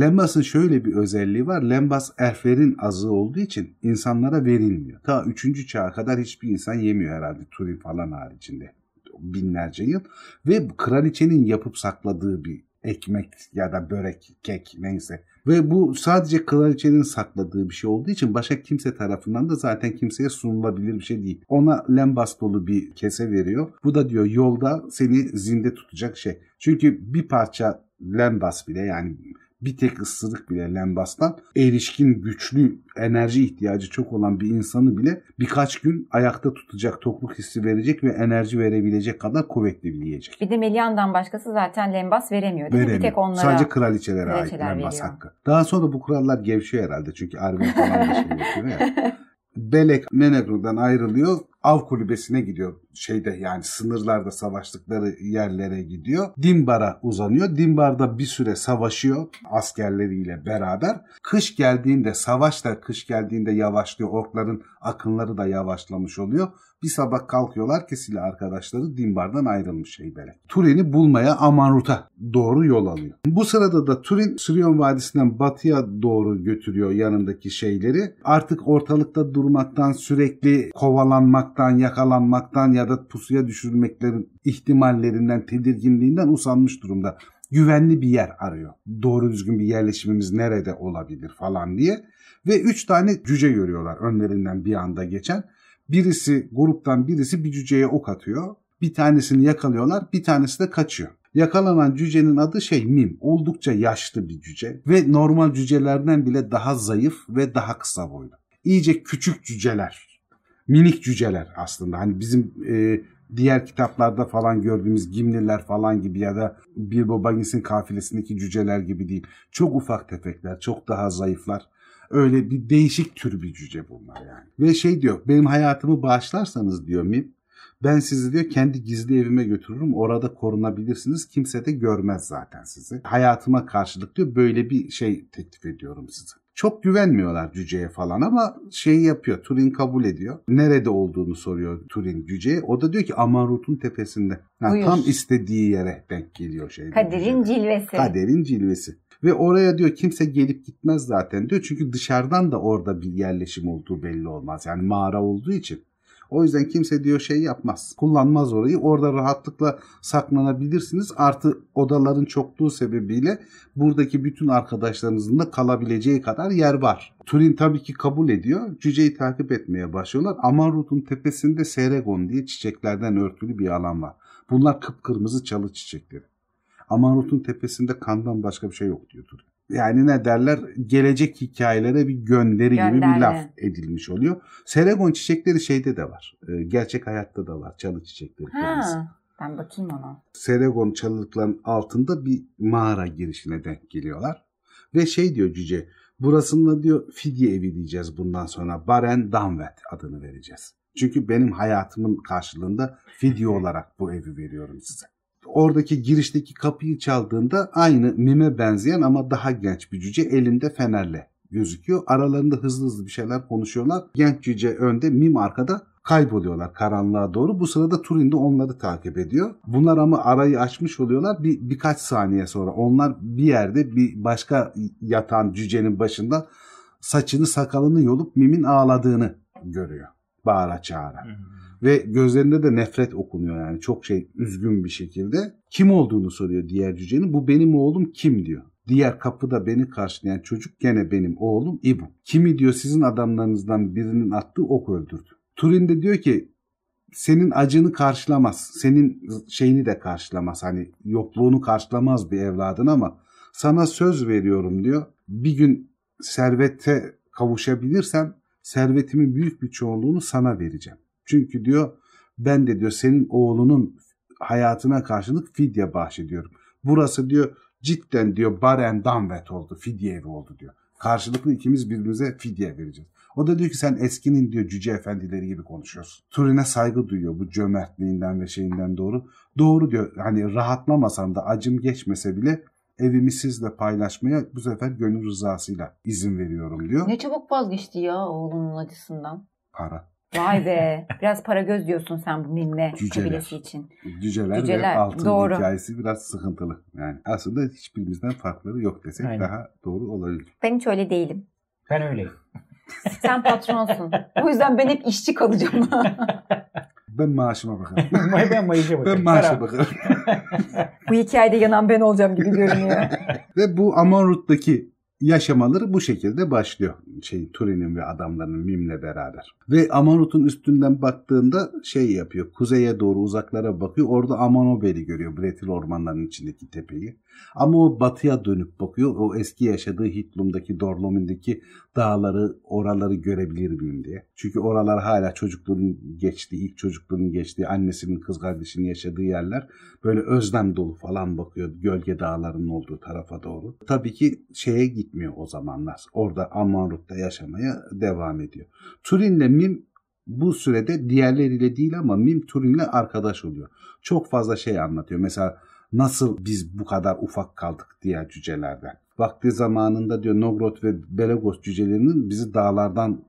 Lembas'ın şöyle bir özelliği var. Lembas elflerin azı olduğu için insanlara verilmiyor. Ta 3. çağa kadar hiçbir insan yemiyor herhalde Turin falan haricinde. Binlerce yıl. Ve kraliçenin yapıp sakladığı bir ekmek ya da börek, kek neyse. Ve bu sadece kraliçenin sakladığı bir şey olduğu için başka kimse tarafından da zaten kimseye sunulabilir bir şey değil. Ona lembas dolu bir kese veriyor. Bu da diyor yolda seni zinde tutacak şey. Çünkü bir parça lembas bile yani bir tek ısırık bile lembastan erişkin güçlü enerji ihtiyacı çok olan bir insanı bile birkaç gün ayakta tutacak, tokluk hissi verecek ve enerji verebilecek kadar kuvvetli bir yiyecek. Bir de Melian'dan başkası zaten lembas veremiyor değil mi? Bir Veremiyor. tek onlara. Sadece kraliçelere kraliçeler ait lembas veriyor. hakkı. Daha sonra bu kurallar gevşiyor herhalde çünkü Arwen falan da şey yapıyor ya. Belek Menegro'dan ayrılıyor. Av kulübesine gidiyor. Şeyde yani sınırlarda savaştıkları yerlere gidiyor. Dimbar'a uzanıyor. Dimbar'da bir süre savaşıyor askerleriyle beraber. Kış geldiğinde savaş da kış geldiğinde yavaşlıyor. Orkların akınları da yavaşlamış oluyor. Bir sabah kalkıyorlar ki silah arkadaşları Dimbar'dan ayrılmış şey Belek. Turin'i bulmaya Amanrut'a doğru yol alıyor. Bu sırada da Turin Sirion Vadisi'nden batıya doğru götürüyor yanındaki şeyleri. Artık ortalıkta durmaktan sürekli kovalanmaktan, yakalanmaktan ya da pusuya düşürülmeklerin ihtimallerinden, tedirginliğinden usanmış durumda. Güvenli bir yer arıyor. Doğru düzgün bir yerleşimimiz nerede olabilir falan diye. Ve üç tane cüce görüyorlar önlerinden bir anda geçen. Birisi gruptan birisi bir cüceye ok atıyor. Bir tanesini yakalıyorlar, bir tanesi de kaçıyor. Yakalanan cücenin adı şey Mim. Oldukça yaşlı bir cüce ve normal cücelerden bile daha zayıf ve daha kısa boylu. İyice küçük cüceler. Minik cüceler aslında. Hani bizim e, diğer kitaplarda falan gördüğümüz Gimliler falan gibi ya da Bilbo Baggins'in kafilesindeki cüceler gibi değil. Çok ufak tefekler, çok daha zayıflar. Öyle bir değişik tür bir cüce bunlar yani. Ve şey diyor benim hayatımı bağışlarsanız diyor Mim ben sizi diyor kendi gizli evime götürürüm. Orada korunabilirsiniz. Kimse de görmez zaten sizi. Hayatıma karşılık diyor böyle bir şey teklif ediyorum size. Çok güvenmiyorlar cüceye falan ama şey yapıyor. Turin kabul ediyor. Nerede olduğunu soruyor Turin cüceye. O da diyor ki Amarut'un tepesinde. Yani Buyur. tam istediği yere denk geliyor şey. Kadir'in cilvesi. Kaderin cilvesi. Ve oraya diyor kimse gelip gitmez zaten diyor. Çünkü dışarıdan da orada bir yerleşim olduğu belli olmaz. Yani mağara olduğu için. O yüzden kimse diyor şey yapmaz. Kullanmaz orayı. Orada rahatlıkla saklanabilirsiniz. Artı odaların çokluğu sebebiyle buradaki bütün arkadaşlarınızın da kalabileceği kadar yer var. Turin tabii ki kabul ediyor. Cüceyi takip etmeye başlıyorlar. Amarut'un tepesinde Seregon diye çiçeklerden örtülü bir alan var. Bunlar kıpkırmızı çalı çiçekleri. Amarut'un tepesinde kandan başka bir şey yok diyor Turin. Yani ne derler gelecek hikayelere bir gönderi gibi Gönderme. bir laf edilmiş oluyor. Seregon çiçekleri şeyde de var. Ee, Gerçek hayatta da var. Çalı çiçekleri kendisi. Ha, ben bakayım ona. Seregon çalılıkların altında bir mağara girişine denk geliyorlar. Ve şey diyor cüce burasında diyor fidye evi diyeceğiz bundan sonra. Baren Danvet adını vereceğiz. Çünkü benim hayatımın karşılığında fidye olarak bu evi veriyorum size. Oradaki girişteki kapıyı çaldığında aynı mime benzeyen ama daha genç bir cüce elinde fenerle gözüküyor. Aralarında hızlı hızlı bir şeyler konuşuyorlar. Genç cüce önde, mim arkada kayboluyorlar karanlığa doğru. Bu sırada Turin de onları takip ediyor. Bunlar ama arayı açmış oluyorlar. Bir birkaç saniye sonra onlar bir yerde bir başka yatan cücenin başında saçını sakalını yolup Mim'in ağladığını görüyor. Bağıra çağıra. Ve gözlerinde de nefret okunuyor yani çok şey üzgün bir şekilde. Kim olduğunu soruyor diğer cücenin. Bu benim oğlum kim diyor. Diğer kapıda beni karşılayan çocuk gene benim oğlum İbu. Kimi diyor sizin adamlarınızdan birinin attığı ok öldürdü. Turin de diyor ki senin acını karşılamaz. Senin şeyini de karşılamaz. Hani yokluğunu karşılamaz bir evladın ama sana söz veriyorum diyor. Bir gün servete kavuşabilirsem servetimin büyük bir çoğunluğunu sana vereceğim. Çünkü diyor ben de diyor senin oğlunun hayatına karşılık fidye bahşediyorum. Burası diyor cidden diyor Baren Danvet oldu. Fidye evi oldu diyor. Karşılıklı ikimiz birbirimize fidye vereceğiz. O da diyor ki sen eskinin diyor cüce efendileri gibi konuşuyorsun. Turin'e saygı duyuyor bu cömertliğinden ve şeyinden doğru. Doğru diyor hani rahatlamasam da acım geçmese bile evimi sizle paylaşmaya bu sefer gönül rızasıyla izin veriyorum diyor. Ne çabuk vazgeçti ya oğlunun acısından. Para. Vay be. Biraz para göz diyorsun sen bu Minne Cüceler. kabilesi için. Cüceler, Cüceler, ve altın doğru. hikayesi biraz sıkıntılı. Yani aslında hiçbirimizden farkları yok desek Aynen. daha doğru olabilir. Ben hiç öyle değilim. Ben öyleyim. Sen patronsun. O yüzden ben hep işçi kalacağım. Ben maaşıma bakarım. ben maaşa bakarım. ben maaşa bakarım. bu hikayede yanan ben olacağım gibi görünüyor. Ve bu Amonrut'taki yaşamaları bu şekilde başlıyor. Şey Turin'in ve adamlarının Mim'le beraber. Ve Amonrut'un üstünden baktığında şey yapıyor. Kuzeye doğru uzaklara bakıyor. Orada Amonobel'i görüyor. Bretil ormanlarının içindeki tepeyi. Ama o batıya dönüp bakıyor. O eski yaşadığı Hitlum'daki, Dorlomin'deki dağları, oraları görebilir miyim diye. Çünkü oralar hala çocukluğunun geçtiği, ilk çocukluğunun geçtiği, annesinin kız kardeşinin yaşadığı yerler. Böyle özlem dolu falan bakıyor gölge dağlarının olduğu tarafa doğru. Tabii ki şeye gitmiyor o zamanlar. Orada Amonrut'ta yaşamaya devam ediyor. Turin'le Mim bu sürede diğerleriyle değil ama Mim Turin'le arkadaş oluyor. Çok fazla şey anlatıyor. Mesela nasıl biz bu kadar ufak kaldık diğer cücelerden. Vakti zamanında diyor Nogrod ve Belegos cücelerinin bizi dağlardan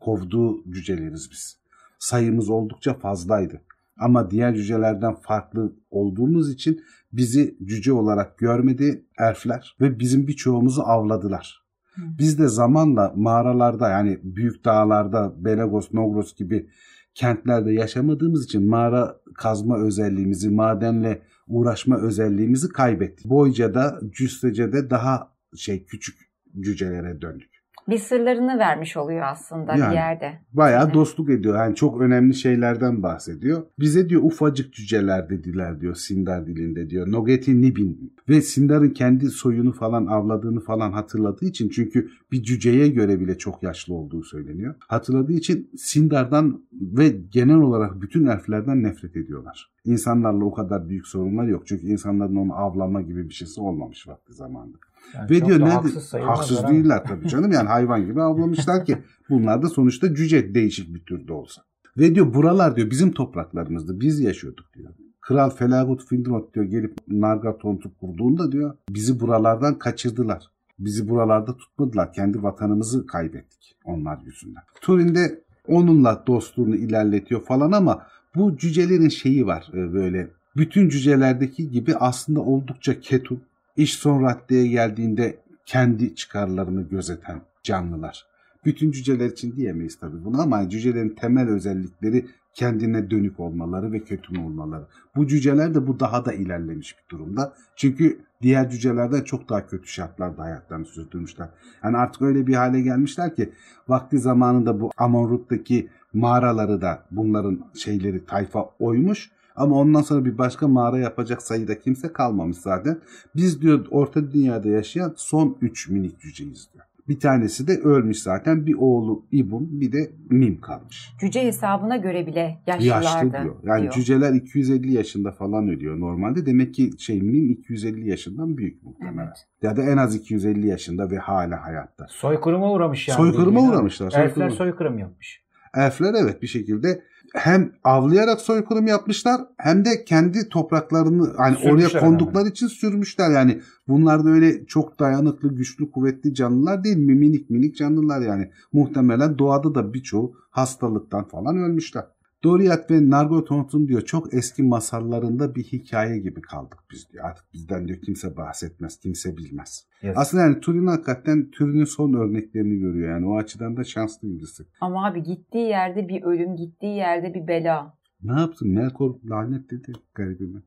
kovduğu cüceleriz biz. Sayımız oldukça fazlaydı. Ama diğer cücelerden farklı olduğumuz için bizi cüce olarak görmedi elfler ve bizim birçoğumuzu avladılar. Biz de zamanla mağaralarda yani büyük dağlarda Belegos, Nogros gibi kentlerde yaşamadığımız için mağara kazma özelliğimizi, madenle uğraşma özelliğimizi kaybettik. Boyca da cüssece de daha şey küçük cücelere döndük. Bir sırlarını vermiş oluyor aslında Yani. bir yerde. Bayağı Aynen. dostluk ediyor. Yani çok önemli şeylerden bahsediyor. Bize diyor ufacık cüceler dediler diyor Sindar dilinde diyor. Nogeti Nibin. Ve Sindar'ın kendi soyunu falan avladığını falan hatırladığı için çünkü bir cüceye göre bile çok yaşlı olduğu söyleniyor. Hatırladığı için Sindar'dan ve genel olarak bütün elflerden nefret ediyorlar. İnsanlarla o kadar büyük sorunlar yok. Çünkü insanların onu avlama gibi bir şeysi olmamış vakti zamanında. Yani Ve diyor ne haksız haksız değiller tabii canım yani hayvan gibi avlamışlar ki bunlar da sonuçta cüce değişik bir türde olsa. Ve diyor buralar diyor bizim topraklarımızdı biz yaşıyorduk diyor. Kral Felagut Findrot diyor gelip Nargothrond'u kurduğunda diyor bizi buralardan kaçırdılar. Bizi buralarda tutmadılar. Kendi vatanımızı kaybettik onlar yüzünden. Turin'de onunla dostluğunu ilerletiyor falan ama bu cücelerin şeyi var e, böyle. Bütün cücelerdeki gibi aslında oldukça ketum. İş son raddeye geldiğinde kendi çıkarlarını gözeten canlılar. Bütün cüceler için diyemeyiz tabii bunu ama cücelerin temel özellikleri kendine dönük olmaları ve kötü olmaları. Bu cüceler de bu daha da ilerlemiş bir durumda. Çünkü diğer cücelerden çok daha kötü şartlarda hayatlarını sürdürmüşler. Yani artık öyle bir hale gelmişler ki vakti zamanında bu Amonrut'taki mağaraları da bunların şeyleri tayfa oymuş. Ama ondan sonra bir başka mağara yapacak sayıda kimse kalmamış zaten. Biz diyor orta dünyada yaşayan son 3 minik cüceyiz diyor. Bir tanesi de ölmüş zaten. Bir oğlu İbun bir de Mim kalmış. Cüce hesabına göre bile Yaşlı yaşlılardı diyor. Yani diyor. cüceler 250 yaşında falan ölüyor normalde. Demek ki şey Mim 250 yaşından büyük muhtemelen. Evet. Ya da en az 250 yaşında ve hala hayatta. Soykırıma uğramış yani. Soykırıma uğramışlar, Elfler soykırım. soykırım yapmış. Elfler evet bir şekilde hem avlayarak soykırım yapmışlar hem de kendi topraklarını hani Sürmüşler oraya kondukları için sürmüşler. Yani bunlar da öyle çok dayanıklı, güçlü, kuvvetli canlılar değil mi? Minik minik canlılar yani. Muhtemelen doğada da birçoğu hastalıktan falan ölmüşler. Doriath ve Nargothrond'un diyor çok eski masallarında bir hikaye gibi kaldık biz diyor. Artık bizden diyor kimse bahsetmez, kimse bilmez. Yazık. Aslında yani Turin hakikaten türünün son örneklerini görüyor yani. O açıdan da şanslı birisi. Ama abi gittiği yerde bir ölüm, gittiği yerde bir bela. Ne yaptın? Melkor lanetledi garibimi.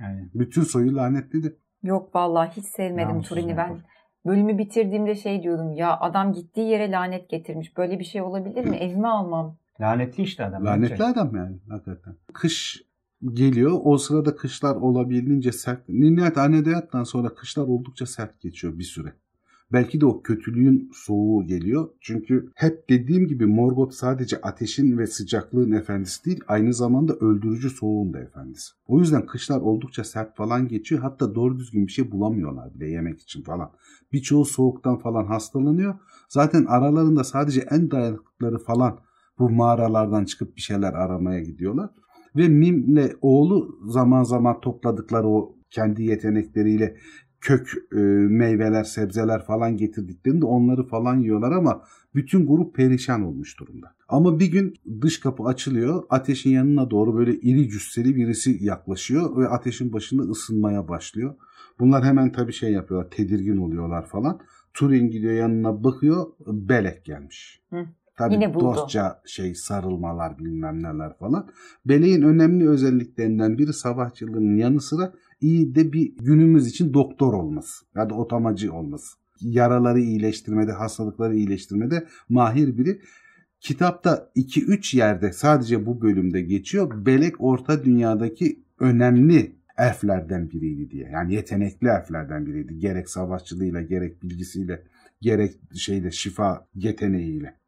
Yani Bütün soyu lanetledi. Yok vallahi hiç sevmedim Namussuz Turin'i ben. Melkor. Bölümü bitirdiğimde şey diyordum ya adam gittiği yere lanet getirmiş. Böyle bir şey olabilir mi? Evime almam. Lanetli işte adam. Lanetli adam yani hakikaten. Kış geliyor. O sırada kışlar olabildiğince sert. Nihayet Anediyat'tan sonra kışlar oldukça sert geçiyor bir süre. Belki de o kötülüğün soğuğu geliyor. Çünkü hep dediğim gibi Morgoth sadece ateşin ve sıcaklığın efendisi değil, aynı zamanda öldürücü soğuğun da efendisi. O yüzden kışlar oldukça sert falan geçiyor. Hatta doğru düzgün bir şey bulamıyorlar bile yemek için falan. Birçoğu soğuktan falan hastalanıyor. Zaten aralarında sadece en dayanıklıları falan bu mağaralardan çıkıp bir şeyler aramaya gidiyorlar. Ve Mim'le oğlu zaman zaman topladıkları o kendi yetenekleriyle kök e, meyveler, sebzeler falan getirdiklerinde onları falan yiyorlar ama bütün grup perişan olmuş durumda. Ama bir gün dış kapı açılıyor. Ateşin yanına doğru böyle iri cüsseli birisi yaklaşıyor ve ateşin başında ısınmaya başlıyor. Bunlar hemen tabii şey yapıyorlar, tedirgin oluyorlar falan. Turin gidiyor yanına bakıyor, Belek gelmiş. Hı. Tabii Yine buldu. dostça şey sarılmalar bilmem neler falan. Belek'in önemli özelliklerinden biri savaşçılığının yanı sıra iyi de bir günümüz için doktor olması ya da otomacı olması. Yaraları iyileştirmede, hastalıkları iyileştirmede mahir biri. Kitapta 2-3 yerde sadece bu bölümde geçiyor. Belek Orta Dünya'daki önemli elflerden biriydi diye. Yani yetenekli elflerden biriydi. Gerek savaşçılığıyla, gerek bilgisiyle, gerek şeyle şifa yeteneğiyle.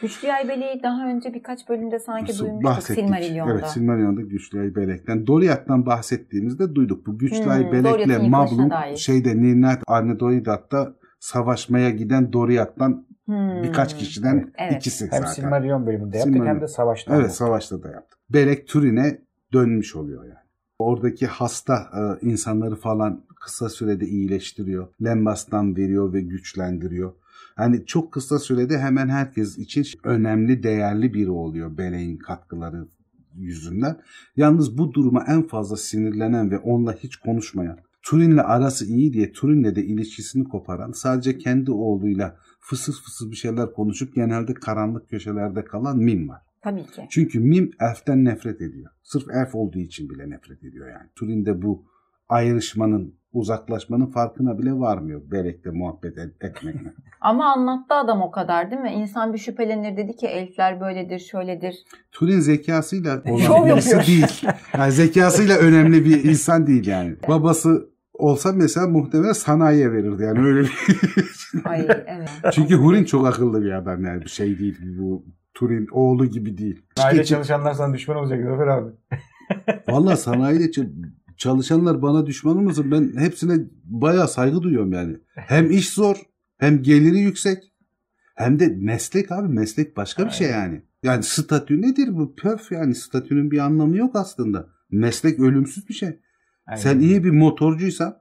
Güçlü Yaybeli'yi daha önce birkaç bölümde sanki Su- duymuştuk bahsettik. Silmarillion'da. Evet Silmarillion'da Güçlüay Belek'ten. Doriath'tan bahsettiğimizde duyduk. Bu Güçlüay Hmm, Belek'le Doriath'ın yıkılışına Mablung şeyde Nirnaeth Arnedoidat'ta savaşmaya giden Doriath'tan Hmm. birkaç kişiden Evet. ikisi Hem zaten. Silmarillion bölümünde yaptık Silmarillion. hem de savaşta. Evet anlattık. savaşta da yaptık. Belek Turin'e dönmüş oluyor yani. Oradaki hasta e, insanları falan kısa sürede iyileştiriyor. Lembastan veriyor ve güçlendiriyor. Hani çok kısa sürede hemen herkes için önemli, değerli biri oluyor Belek'in katkıları yüzünden. Yalnız bu duruma en fazla sinirlenen ve onunla hiç konuşmayan, Turin'le arası iyi diye Turin'le de ilişkisini koparan, sadece kendi oğluyla fısır fısır bir şeyler konuşup genelde karanlık köşelerde kalan Mim var. Tabii ki. Çünkü Mim elften nefret ediyor. Sırf elf olduğu için bile nefret ediyor yani. Turin de bu ayrışmanın, uzaklaşmanın farkına bile varmıyor. Belek'te muhabbet et- etmekle. Ama anlattı adam o kadar değil mi? İnsan bir şüphelenir dedi ki elfler böyledir, şöyledir. Turin zekasıyla olan birisi değil. Yani zekasıyla önemli bir insan değil yani. Babası olsa mesela muhtemelen sanayiye verirdi yani öyle bir. Ay evet. Çünkü Hurin çok akıllı bir adam yani bir şey değil bu Turin oğlu gibi değil. Aile Geçip- çalışanlar sana düşman olacak Zafer abi. Valla sanayide çalışanlar bana düşman olmasın. Ben hepsine bayağı saygı duyuyorum yani. Hem iş zor, hem geliri yüksek, hem de meslek abi. Meslek başka bir şey yani. Yani statü nedir bu? Pöf yani statünün bir anlamı yok aslında. Meslek ölümsüz bir şey. Aynen. Sen iyi bir motorcuysan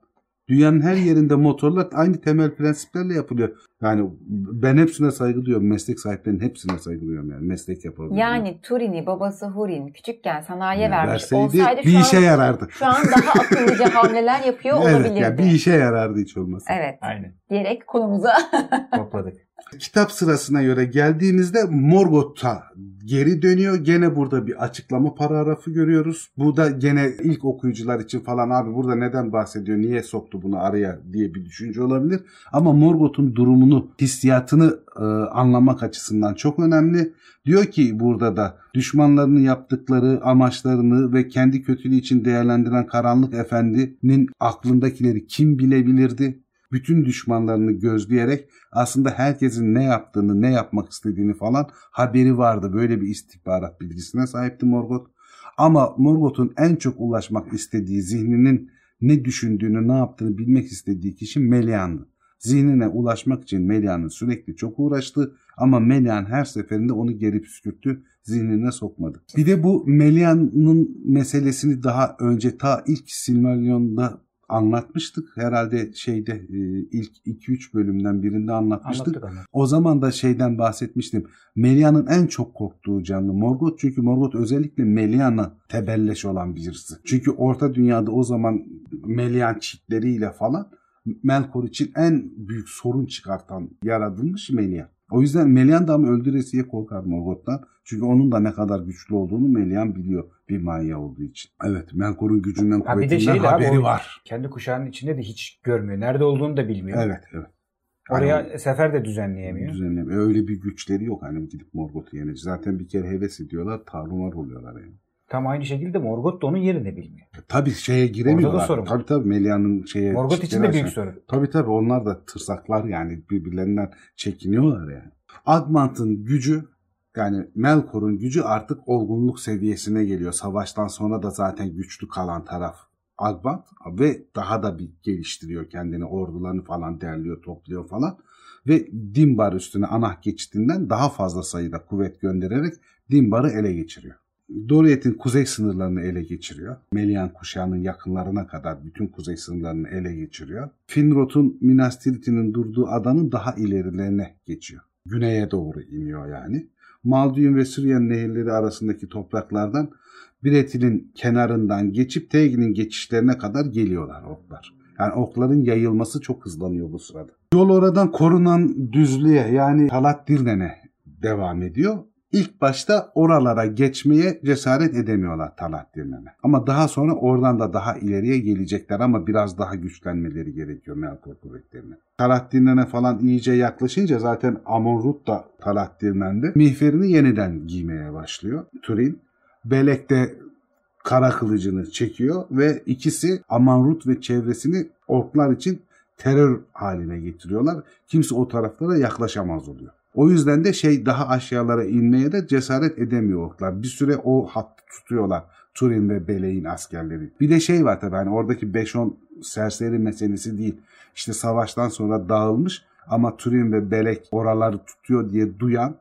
Dünyanın her yerinde motorlar aynı temel prensiplerle yapılıyor. Yani ben hepsine saygı duyuyorum. Meslek sahiplerinin hepsine saygı duyuyorum yani. Meslek yapabiliyor. Yani Turing'i babası Hurin küçükken sanayiye Yani vermiş verseydi olsaydı bir şu işe an, yarardı. şu an daha akıllıca hamleler yapıyor evet olabilirdi. yani bir işe yarardı hiç olmasa. Evet Aynen. Diyerek konumuza Topladık. Kitap sırasına göre geldiğimizde Morgoth'a geri dönüyor. Gene burada bir açıklama paragrafı görüyoruz. Bu da gene ilk okuyucular için falan abi burada neden bahsediyor, niye soktu bunu araya diye bir düşünce olabilir. Ama Morgoth'un durumunu, hissiyatını e, anlamak açısından çok önemli. Diyor ki burada da düşmanlarının yaptıkları amaçlarını ve kendi kötülüğü için değerlendiren karanlık efendinin aklındakileri kim bilebilirdi? Bütün düşmanlarını gözleyerek aslında herkesin ne yaptığını, ne yapmak istediğini falan haberi vardı. Böyle bir istihbarat bilgisine sahipti Morgoth. Ama Morgoth'un en çok ulaşmak istediği zihninin ne düşündüğünü, ne yaptığını bilmek istediği kişi Melian'dı. Zihnine ulaşmak için Melian'ın sürekli çok uğraştı ama Melian her seferinde onu geri püskürttü, zihnine sokmadı. Bir de bu Melian'ın meselesini daha önce ta ilk Silmarillion'da anlatmıştık. Herhalde şeyde e, ilk 2-3 bölümden birinde anlatmıştık. Anlattık anlattık. O zaman da şeyden bahsetmiştim. Melia'nın en çok korktuğu canlı Morgoth. Çünkü Morgoth özellikle Melia'na tebelleş olan birisi. Çünkü Orta Dünya'da o zaman Melian çitleriyle falan Melkor için en büyük sorun çıkartan yaratılmış Melia. O yüzden Melian da ama öldüresiye korkar Morgoth'tan. Çünkü onun da ne kadar güçlü olduğunu Melian biliyor bir manya olduğu için. Evet Melkor'un gücünden Ha bir de kuvvetinden şeyle abi haberi o var. kendi kuşağının içinde de hiç görmüyor. Nerede olduğunu da bilmiyor. Evet evet. Oraya Yani- sefer de düzenleyemiyor. Düzenleme. Öyle bir güçleri yok hani gidip Morgoth'u yenecek. Zaten bir kere heves ediyorlar, tarumar oluyorlar yani. Tam aynı şekilde Morgoth da onun yerini bilmiyor. Tabii şeye giremiyorlar. Orada da sorun. Tabii tabii Melia'nın şeye... Morgoth için de büyük aşağı- sorun. Tabii tabii onlar da tırsaklar yani birbirlerinden çekiniyorlar yani. Agmant'ın gücü yani Melkor'un gücü artık olgunluk seviyesine geliyor. Savaştan sonra da zaten güçlü kalan taraf Agmant ve daha da bir geliştiriyor kendini ordularını falan derliyor topluyor falan ve Dimbar üstüne Anah geçitinden daha fazla sayıda kuvvet göndererek Dimbar'ı ele geçiriyor. Doriath'in kuzey sınırlarını ele geçiriyor. Melian kuşağının yakınlarına kadar bütün kuzey sınırlarını ele geçiriyor. Finrod'un Minas Tirith'in durduğu adanın daha ilerilerine geçiyor. Güneye doğru iniyor yani. Malduyun ve Süryan nehirleri arasındaki topraklardan Biretil'in kenarından geçip Tegin'in geçişlerine kadar geliyorlar oklar. Yani okların yayılması çok hızlanıyor bu sırada. Yol oradan korunan düzlüğe yani Talat Dirnen'e devam ediyor. İlk başta oralara geçmeye cesaret edemiyorlar Talat Dirnen'e. Ama daha sonra oradan da daha ileriye gelecekler ama biraz daha güçlenmeleri gerekiyor Melkor kuvvetlerine. Talat Dirnen'e falan iyice yaklaşınca zaten Amon-Rut da Talat Dirnen'de mihverini yeniden giymeye başlıyor. Turin. Belek de kara kılıcını çekiyor ve ikisi Amanrut ve çevresini orklar için terör haline getiriyorlar. Kimse o taraflara yaklaşamaz oluyor. O yüzden de şey daha aşağılara inmeye de cesaret edemiyor orklar. Bir süre o hattı tutuyorlar. Turin ve Belek'in askerleri. Bir de şey var tabii hani oradaki 5-10 serseri meselesi değil. İşte savaştan sonra dağılmış ama Turin ve Belek oraları tutuyor diye duyan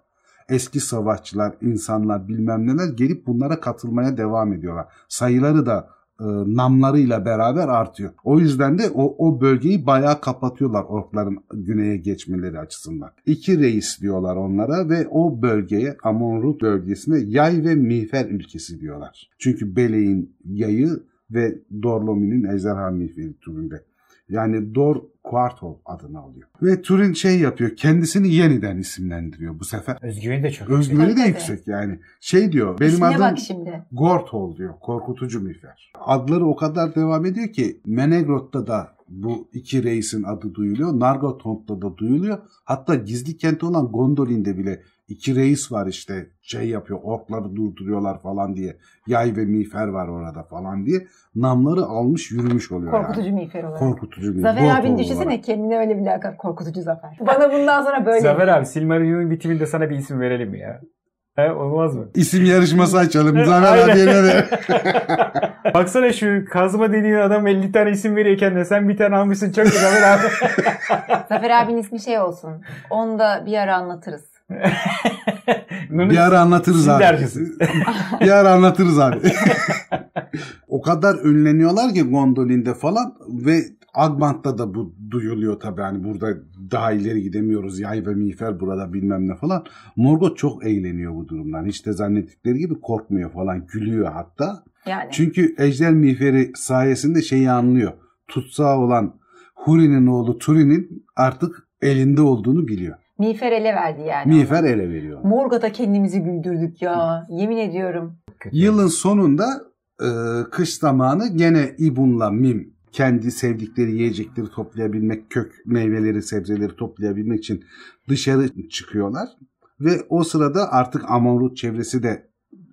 eski savaşçılar, insanlar bilmem neler gelip bunlara katılmaya devam ediyorlar. Sayıları da e, namlarıyla beraber artıyor. O yüzden de o, o bölgeyi bayağı kapatıyorlar orkların güneye geçmeleri açısından. İki reis diyorlar onlara ve o bölgeye Amonrut bölgesine yay ve miğfer ülkesi diyorlar. Çünkü Belek'in yayı ve Dorlomi'nin ejderha miğferi türünde. Yani Dor Quartol adını alıyor. Ve Turin şey yapıyor kendisini yeniden isimlendiriyor bu sefer. Özgüveni de çok Özgüveni de Tabii. yüksek yani. Şey diyor benim İsmine adım bak şimdi. Gortol diyor. Korkutucu miğfer. Adları o kadar devam ediyor ki Menegrot'ta da bu iki reisin adı duyuluyor. Nargothrond'da da duyuluyor. Hatta gizli kenti olan Gondolin'de bile iki reis var işte şey yapıyor orkları durduruyorlar falan diye. Yay ve miğfer var orada falan diye. Namları almış yürümüş oluyor Korkutucu yani. miğfer olarak. Korkutucu miğfer. Zafer Gortol abin düşünsene olarak. kendine öyle bir lakap korkutucu Zafer. Bana bundan sonra böyle. Zafer abi Silmarillion'un bitiminde sana bir isim verelim mi ya? He, olmaz mı? İsim yarışması açalım. Zafer Aynen. abiye ne ver? Baksana şu kazma dediğin adam 50 tane isim veriyorken de sen bir tane almışsın çok güzel Zafer abi. Zafer abinin ismi şey olsun. Onu da bir ara anlatırız. Bir ara anlatırız abi. Bir ara anlatırız abi. o kadar ünleniyorlar ki Gondolin'de falan ve Agbant'ta da bu duyuluyor tabii hani burada daha ileri gidemiyoruz yay ve miğfer burada bilmem ne falan. Morgoth çok eğleniyor bu durumdan. Hiç de zannettikleri gibi korkmuyor falan gülüyor hatta. Yani. Çünkü ejder miğferi sayesinde şeyi anlıyor. Tutsağı olan Huri'nin oğlu Turi'nin artık elinde olduğunu biliyor. Miğfer ele verdi yani. Miğfer ele veriyor. Morgoth'a kendimizi güldürdük ya. Yemin ediyorum. Yılın sonunda e, kış zamanı gene İbun'la Mim kendi sevdikleri yiyecekleri toplayabilmek, kök meyveleri, sebzeleri toplayabilmek için dışarı çıkıyorlar. Ve o sırada artık Amonrut çevresi de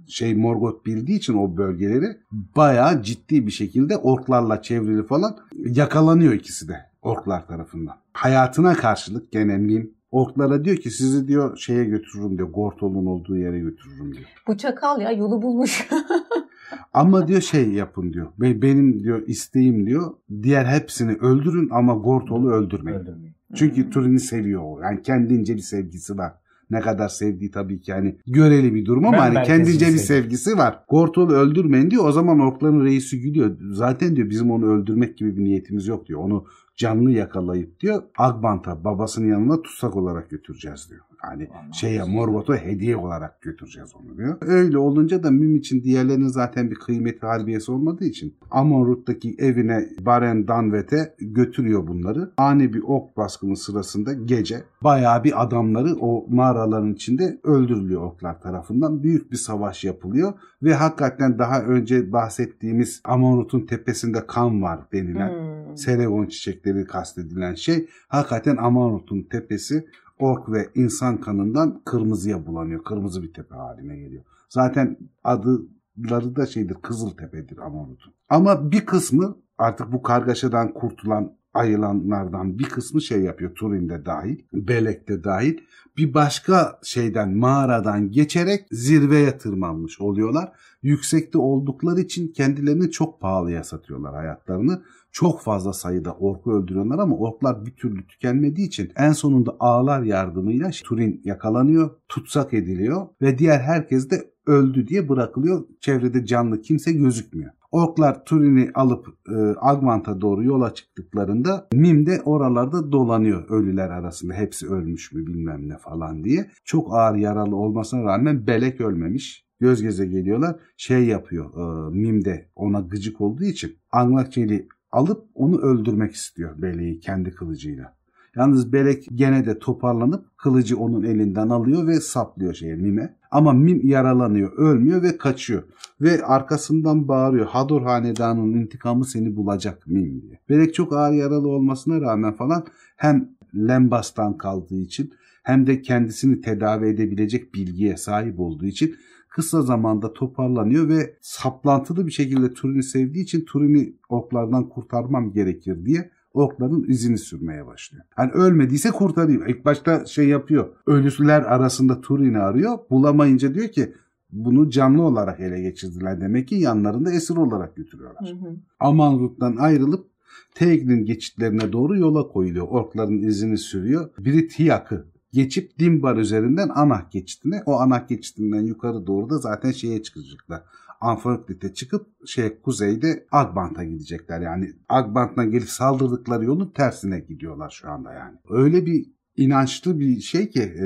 şey Morgoth bildiği için o bölgeleri bayağı ciddi bir şekilde orklarla çevrili falan yakalanıyor ikisi de orklar tarafından. Hayatına karşılık gene Mim orklara diyor ki sizi diyor şeye götürürüm diyor. Gortol'un olduğu yere götürürüm diyor. Bu çakal ya yolu bulmuş. Ama diyor şey yapın diyor. Be- Benim diyor isteğim diyor. Diğer hepsini öldürün ama Gortol'u öldürmeyin. Öldürmeyin. Çünkü Turin'i seviyor o. Yani kendince bir sevgisi var. Ne kadar sevdiği tabii ki yani göreli bir durum ama Ben hani kendince bir sevgi. sevgisi var. Gortol'u öldürmeyin diyor. O zaman orkların reisi gülüyor. Zaten diyor bizim onu öldürmek gibi bir niyetimiz yok diyor. Onu canlı yakalayıp diyor Agbant'a babasının yanına tutsak olarak götüreceğiz diyor. Yani Aman. şeye Morgoth'a hediye olarak götüreceğiz onu diyor. Öyle olunca da Mim için diğerlerinin zaten bir kıymeti harbiyesi olmadığı için Amon-Rut'taki evine Baren Danvet'e götürüyor bunları. Ani bir ok baskını sırasında gece bayağı bir adamları o mağaraların içinde öldürülüyor orklar tarafından. Büyük bir savaş yapılıyor ve hakikaten daha önce bahsettiğimiz Amon-Rut'un tepesinde kan var denilen Hmm. Selegon çiçekleri kastedilen şey hakikaten Amarut'un tepesi ork ve insan kanından kırmızıya bulanıyor. Kırmızı bir tepe haline geliyor. Zaten adları da şeydir Kızıl Tepe'dir Amarut'un. Ama bir kısmı artık bu kargaşadan kurtulan ayılanlardan bir kısmı şey yapıyor. Turin'de dahil, Belek'te dahil. Bir başka şeyden mağaradan geçerek zirveye tırmanmış oluyorlar. Yüksekte oldukları için kendilerini çok pahalıya satıyorlar hayatlarını çok fazla sayıda orku öldürüyorlar ama orklar bir türlü tükenmediği için en sonunda ağlar yardımıyla Turin yakalanıyor, tutsak ediliyor ve diğer herkes de öldü diye bırakılıyor. Çevrede canlı kimse gözükmüyor. Orklar Turin'i alıp e, Agmant'a doğru yola çıktıklarında Mim de oralarda dolanıyor ölüler arasında. Hepsi ölmüş mü bilmem ne falan diye. Çok ağır yaralı olmasına rağmen Belek ölmemiş. Göz göze geliyorlar. Şey yapıyor e, Mim de ona gıcık olduğu için Anglakçeli alıp onu öldürmek istiyor Belek'i kendi kılıcıyla. Yalnız Belek gene de toparlanıp kılıcı onun elinden alıyor ve saplıyor şeye Mim'e. Ama Mim yaralanıyor, ölmüyor ve kaçıyor. Ve arkasından bağırıyor. Hador hanedanının intikamı seni bulacak Mim diye. Belek çok ağır yaralı olmasına rağmen falan hem Lembas'tan kaldığı için hem de kendisini tedavi edebilecek bilgiye sahip olduğu için kısa zamanda toparlanıyor ve saplantılı bir şekilde Turin'i sevdiği için Turin'i orklardan kurtarmam gerekir diye orkların izini sürmeye başlıyor. Yani ölmediyse kurtarayım. İlk başta şey yapıyor. Ölüsüler arasında Turin'i arıyor. Bulamayınca diyor ki bunu canlı olarak ele geçirdiler. Demek ki yanlarında esir olarak götürüyorlar. Hı hı. Amanrut'tan ayrılıp Tegn'in geçitlerine doğru yola koyuluyor. Orkların izini sürüyor. Biri Tiyak'ı geçip Dimbar üzerinden Anak geçitine. O Anak geçitinden yukarı doğru da zaten şeye çıkacaklar. Anfraklit'e çıkıp şey kuzeyde Agbant'a gidecekler. Yani Agbant'tan gelip saldırdıkları yolun tersine gidiyorlar şu anda yani. Öyle bir inançlı bir şey ki e,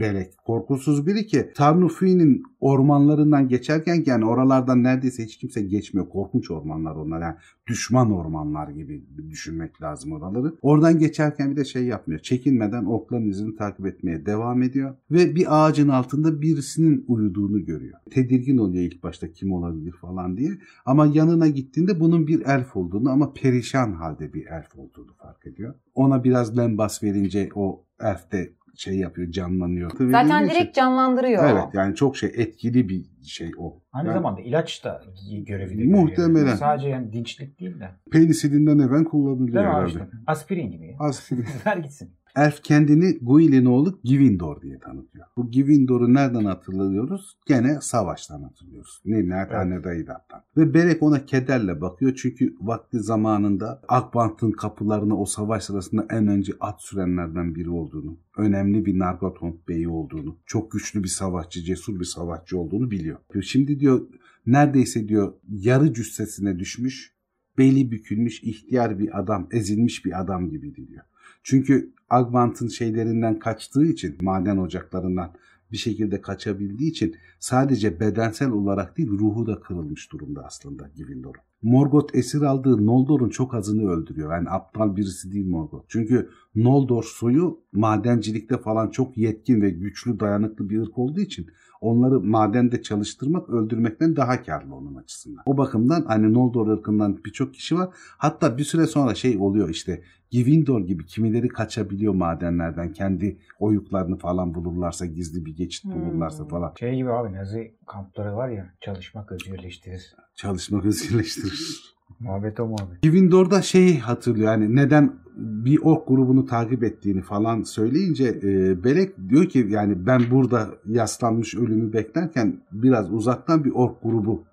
Belek. Korkusuz biri ki Tarnufi'nin ormanlarından geçerken yani oralardan neredeyse hiç kimse geçmiyor. Korkunç ormanlar onlar. Yani düşman ormanlar gibi düşünmek lazım oraları. Oradan geçerken bir de şey yapmıyor. Çekinmeden orkların izini takip etmeye devam ediyor. Ve bir ağacın altında birisinin uyuduğunu görüyor. Tedirgin oluyor ilk başta kim olabilir falan diye. Ama yanına gittiğinde bunun bir elf olduğunu ama perişan halde bir elf olduğunu fark ediyor. Ona biraz lembas verince o elf de şey yapıyor canlanıyor. Zaten Verildiği için- direkt canlandırıyor. Evet yani çok şey etkili bir şey o. Aynı Yani zamanda ilaç da görevi de Muhtemelen. görüyor. Sadece yani dinçlik değil de. Penisilinden evvel kullanılıyor Değil mi abi herhalde. işte? Aspirin gibi. Aspirin. Ver gitsin. Elf kendini Guilin oğlu Givindor diye tanıtıyor. Bu Givindor'u nereden hatırlıyoruz? Gene savaştan hatırlıyoruz. Nilner Tane Dayıdat'tan. Ve Berek ona kederle bakıyor çünkü vakti zamanında Akbant'ın kapılarına o savaş sırasında en önce at sürenlerden biri olduğunu, önemli bir Nargothrond beyi olduğunu, çok güçlü bir savaşçı, cesur bir savaşçı olduğunu biliyor. Şimdi diyor neredeyse diyor yarı cüssesine düşmüş beli bükülmüş ihtiyar bir adam, ezilmiş bir adam gibiydi diyor. Çünkü Agvant'ın şeylerinden kaçtığı için, maden ocaklarından bir şekilde kaçabildiği için sadece bedensel olarak değil ruhu da kırılmış durumda aslında Gryffindor'un. Morgoth esir aldığı Noldor'un çok azını öldürüyor. Yani aptal birisi değil Morgoth. Çünkü Noldor soyu madencilikte falan çok yetkin ve güçlü dayanıklı bir ırk olduğu için onları madende çalıştırmak öldürmekten daha karlı onun açısından. O bakımdan hani Noldor ırkından birçok kişi var. Hatta bir süre sonra şey oluyor işte Givindor gibi kimileri kaçabiliyor madenlerden kendi oyuklarını falan bulurlarsa gizli bir geçit Hmm. bulurlarsa falan Şey gibi abi Nazi kampları var ya çalışmak özgürleştirir. çalışmak özgürleştirir. Muhabbet o muhabbet. Givindor'da şeyi hatırlıyor yani neden bir ork grubunu takip ettiğini falan söyleyince e, Belek diyor ki yani ben burada yaslanmış ölümü beklerken biraz uzaktan bir ork grubu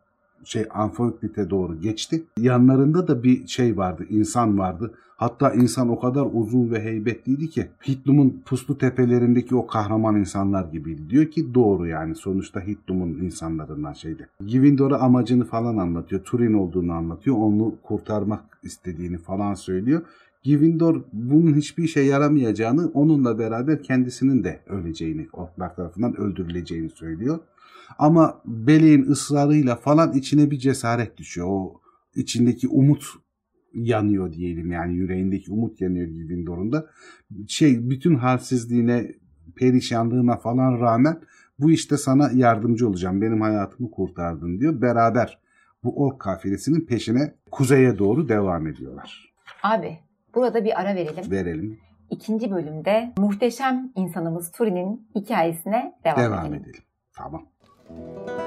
şey Anfoiklit'e doğru geçti. Yanlarında da bir şey vardı, insan vardı. Hatta insan o kadar uzun ve heybetliydi ki Hitlum'un puslu tepelerindeki o kahraman insanlar gibiydi. Diyor ki doğru yani sonuçta Hitlum'un insanlarından şeydi. Givindor'a amacını falan anlatıyor. Turin olduğunu anlatıyor. Onu kurtarmak istediğini falan söylüyor. Givindor bunun hiçbir işe yaramayacağını, onunla beraber kendisinin de öleceğini, orklar tarafından öldürüleceğini söylüyor. Ama Belek'in ısrarıyla falan içine bir cesaret düşüyor. O içindeki umut yanıyor diyelim yani yüreğindeki umut yanıyor Givindor'un da. Şey bütün halsizliğine, perişanlığına falan rağmen bu işte sana yardımcı olacağım. Benim hayatımı kurtardın diyor. Beraber bu ork kafilesinin peşine kuzeye doğru devam ediyorlar. Abi burada bir ara verelim. Verelim, İkinci bölümde muhteşem insanımız Turin'in hikayesine devam, devam edelim. edelim. Tamam. Thank you.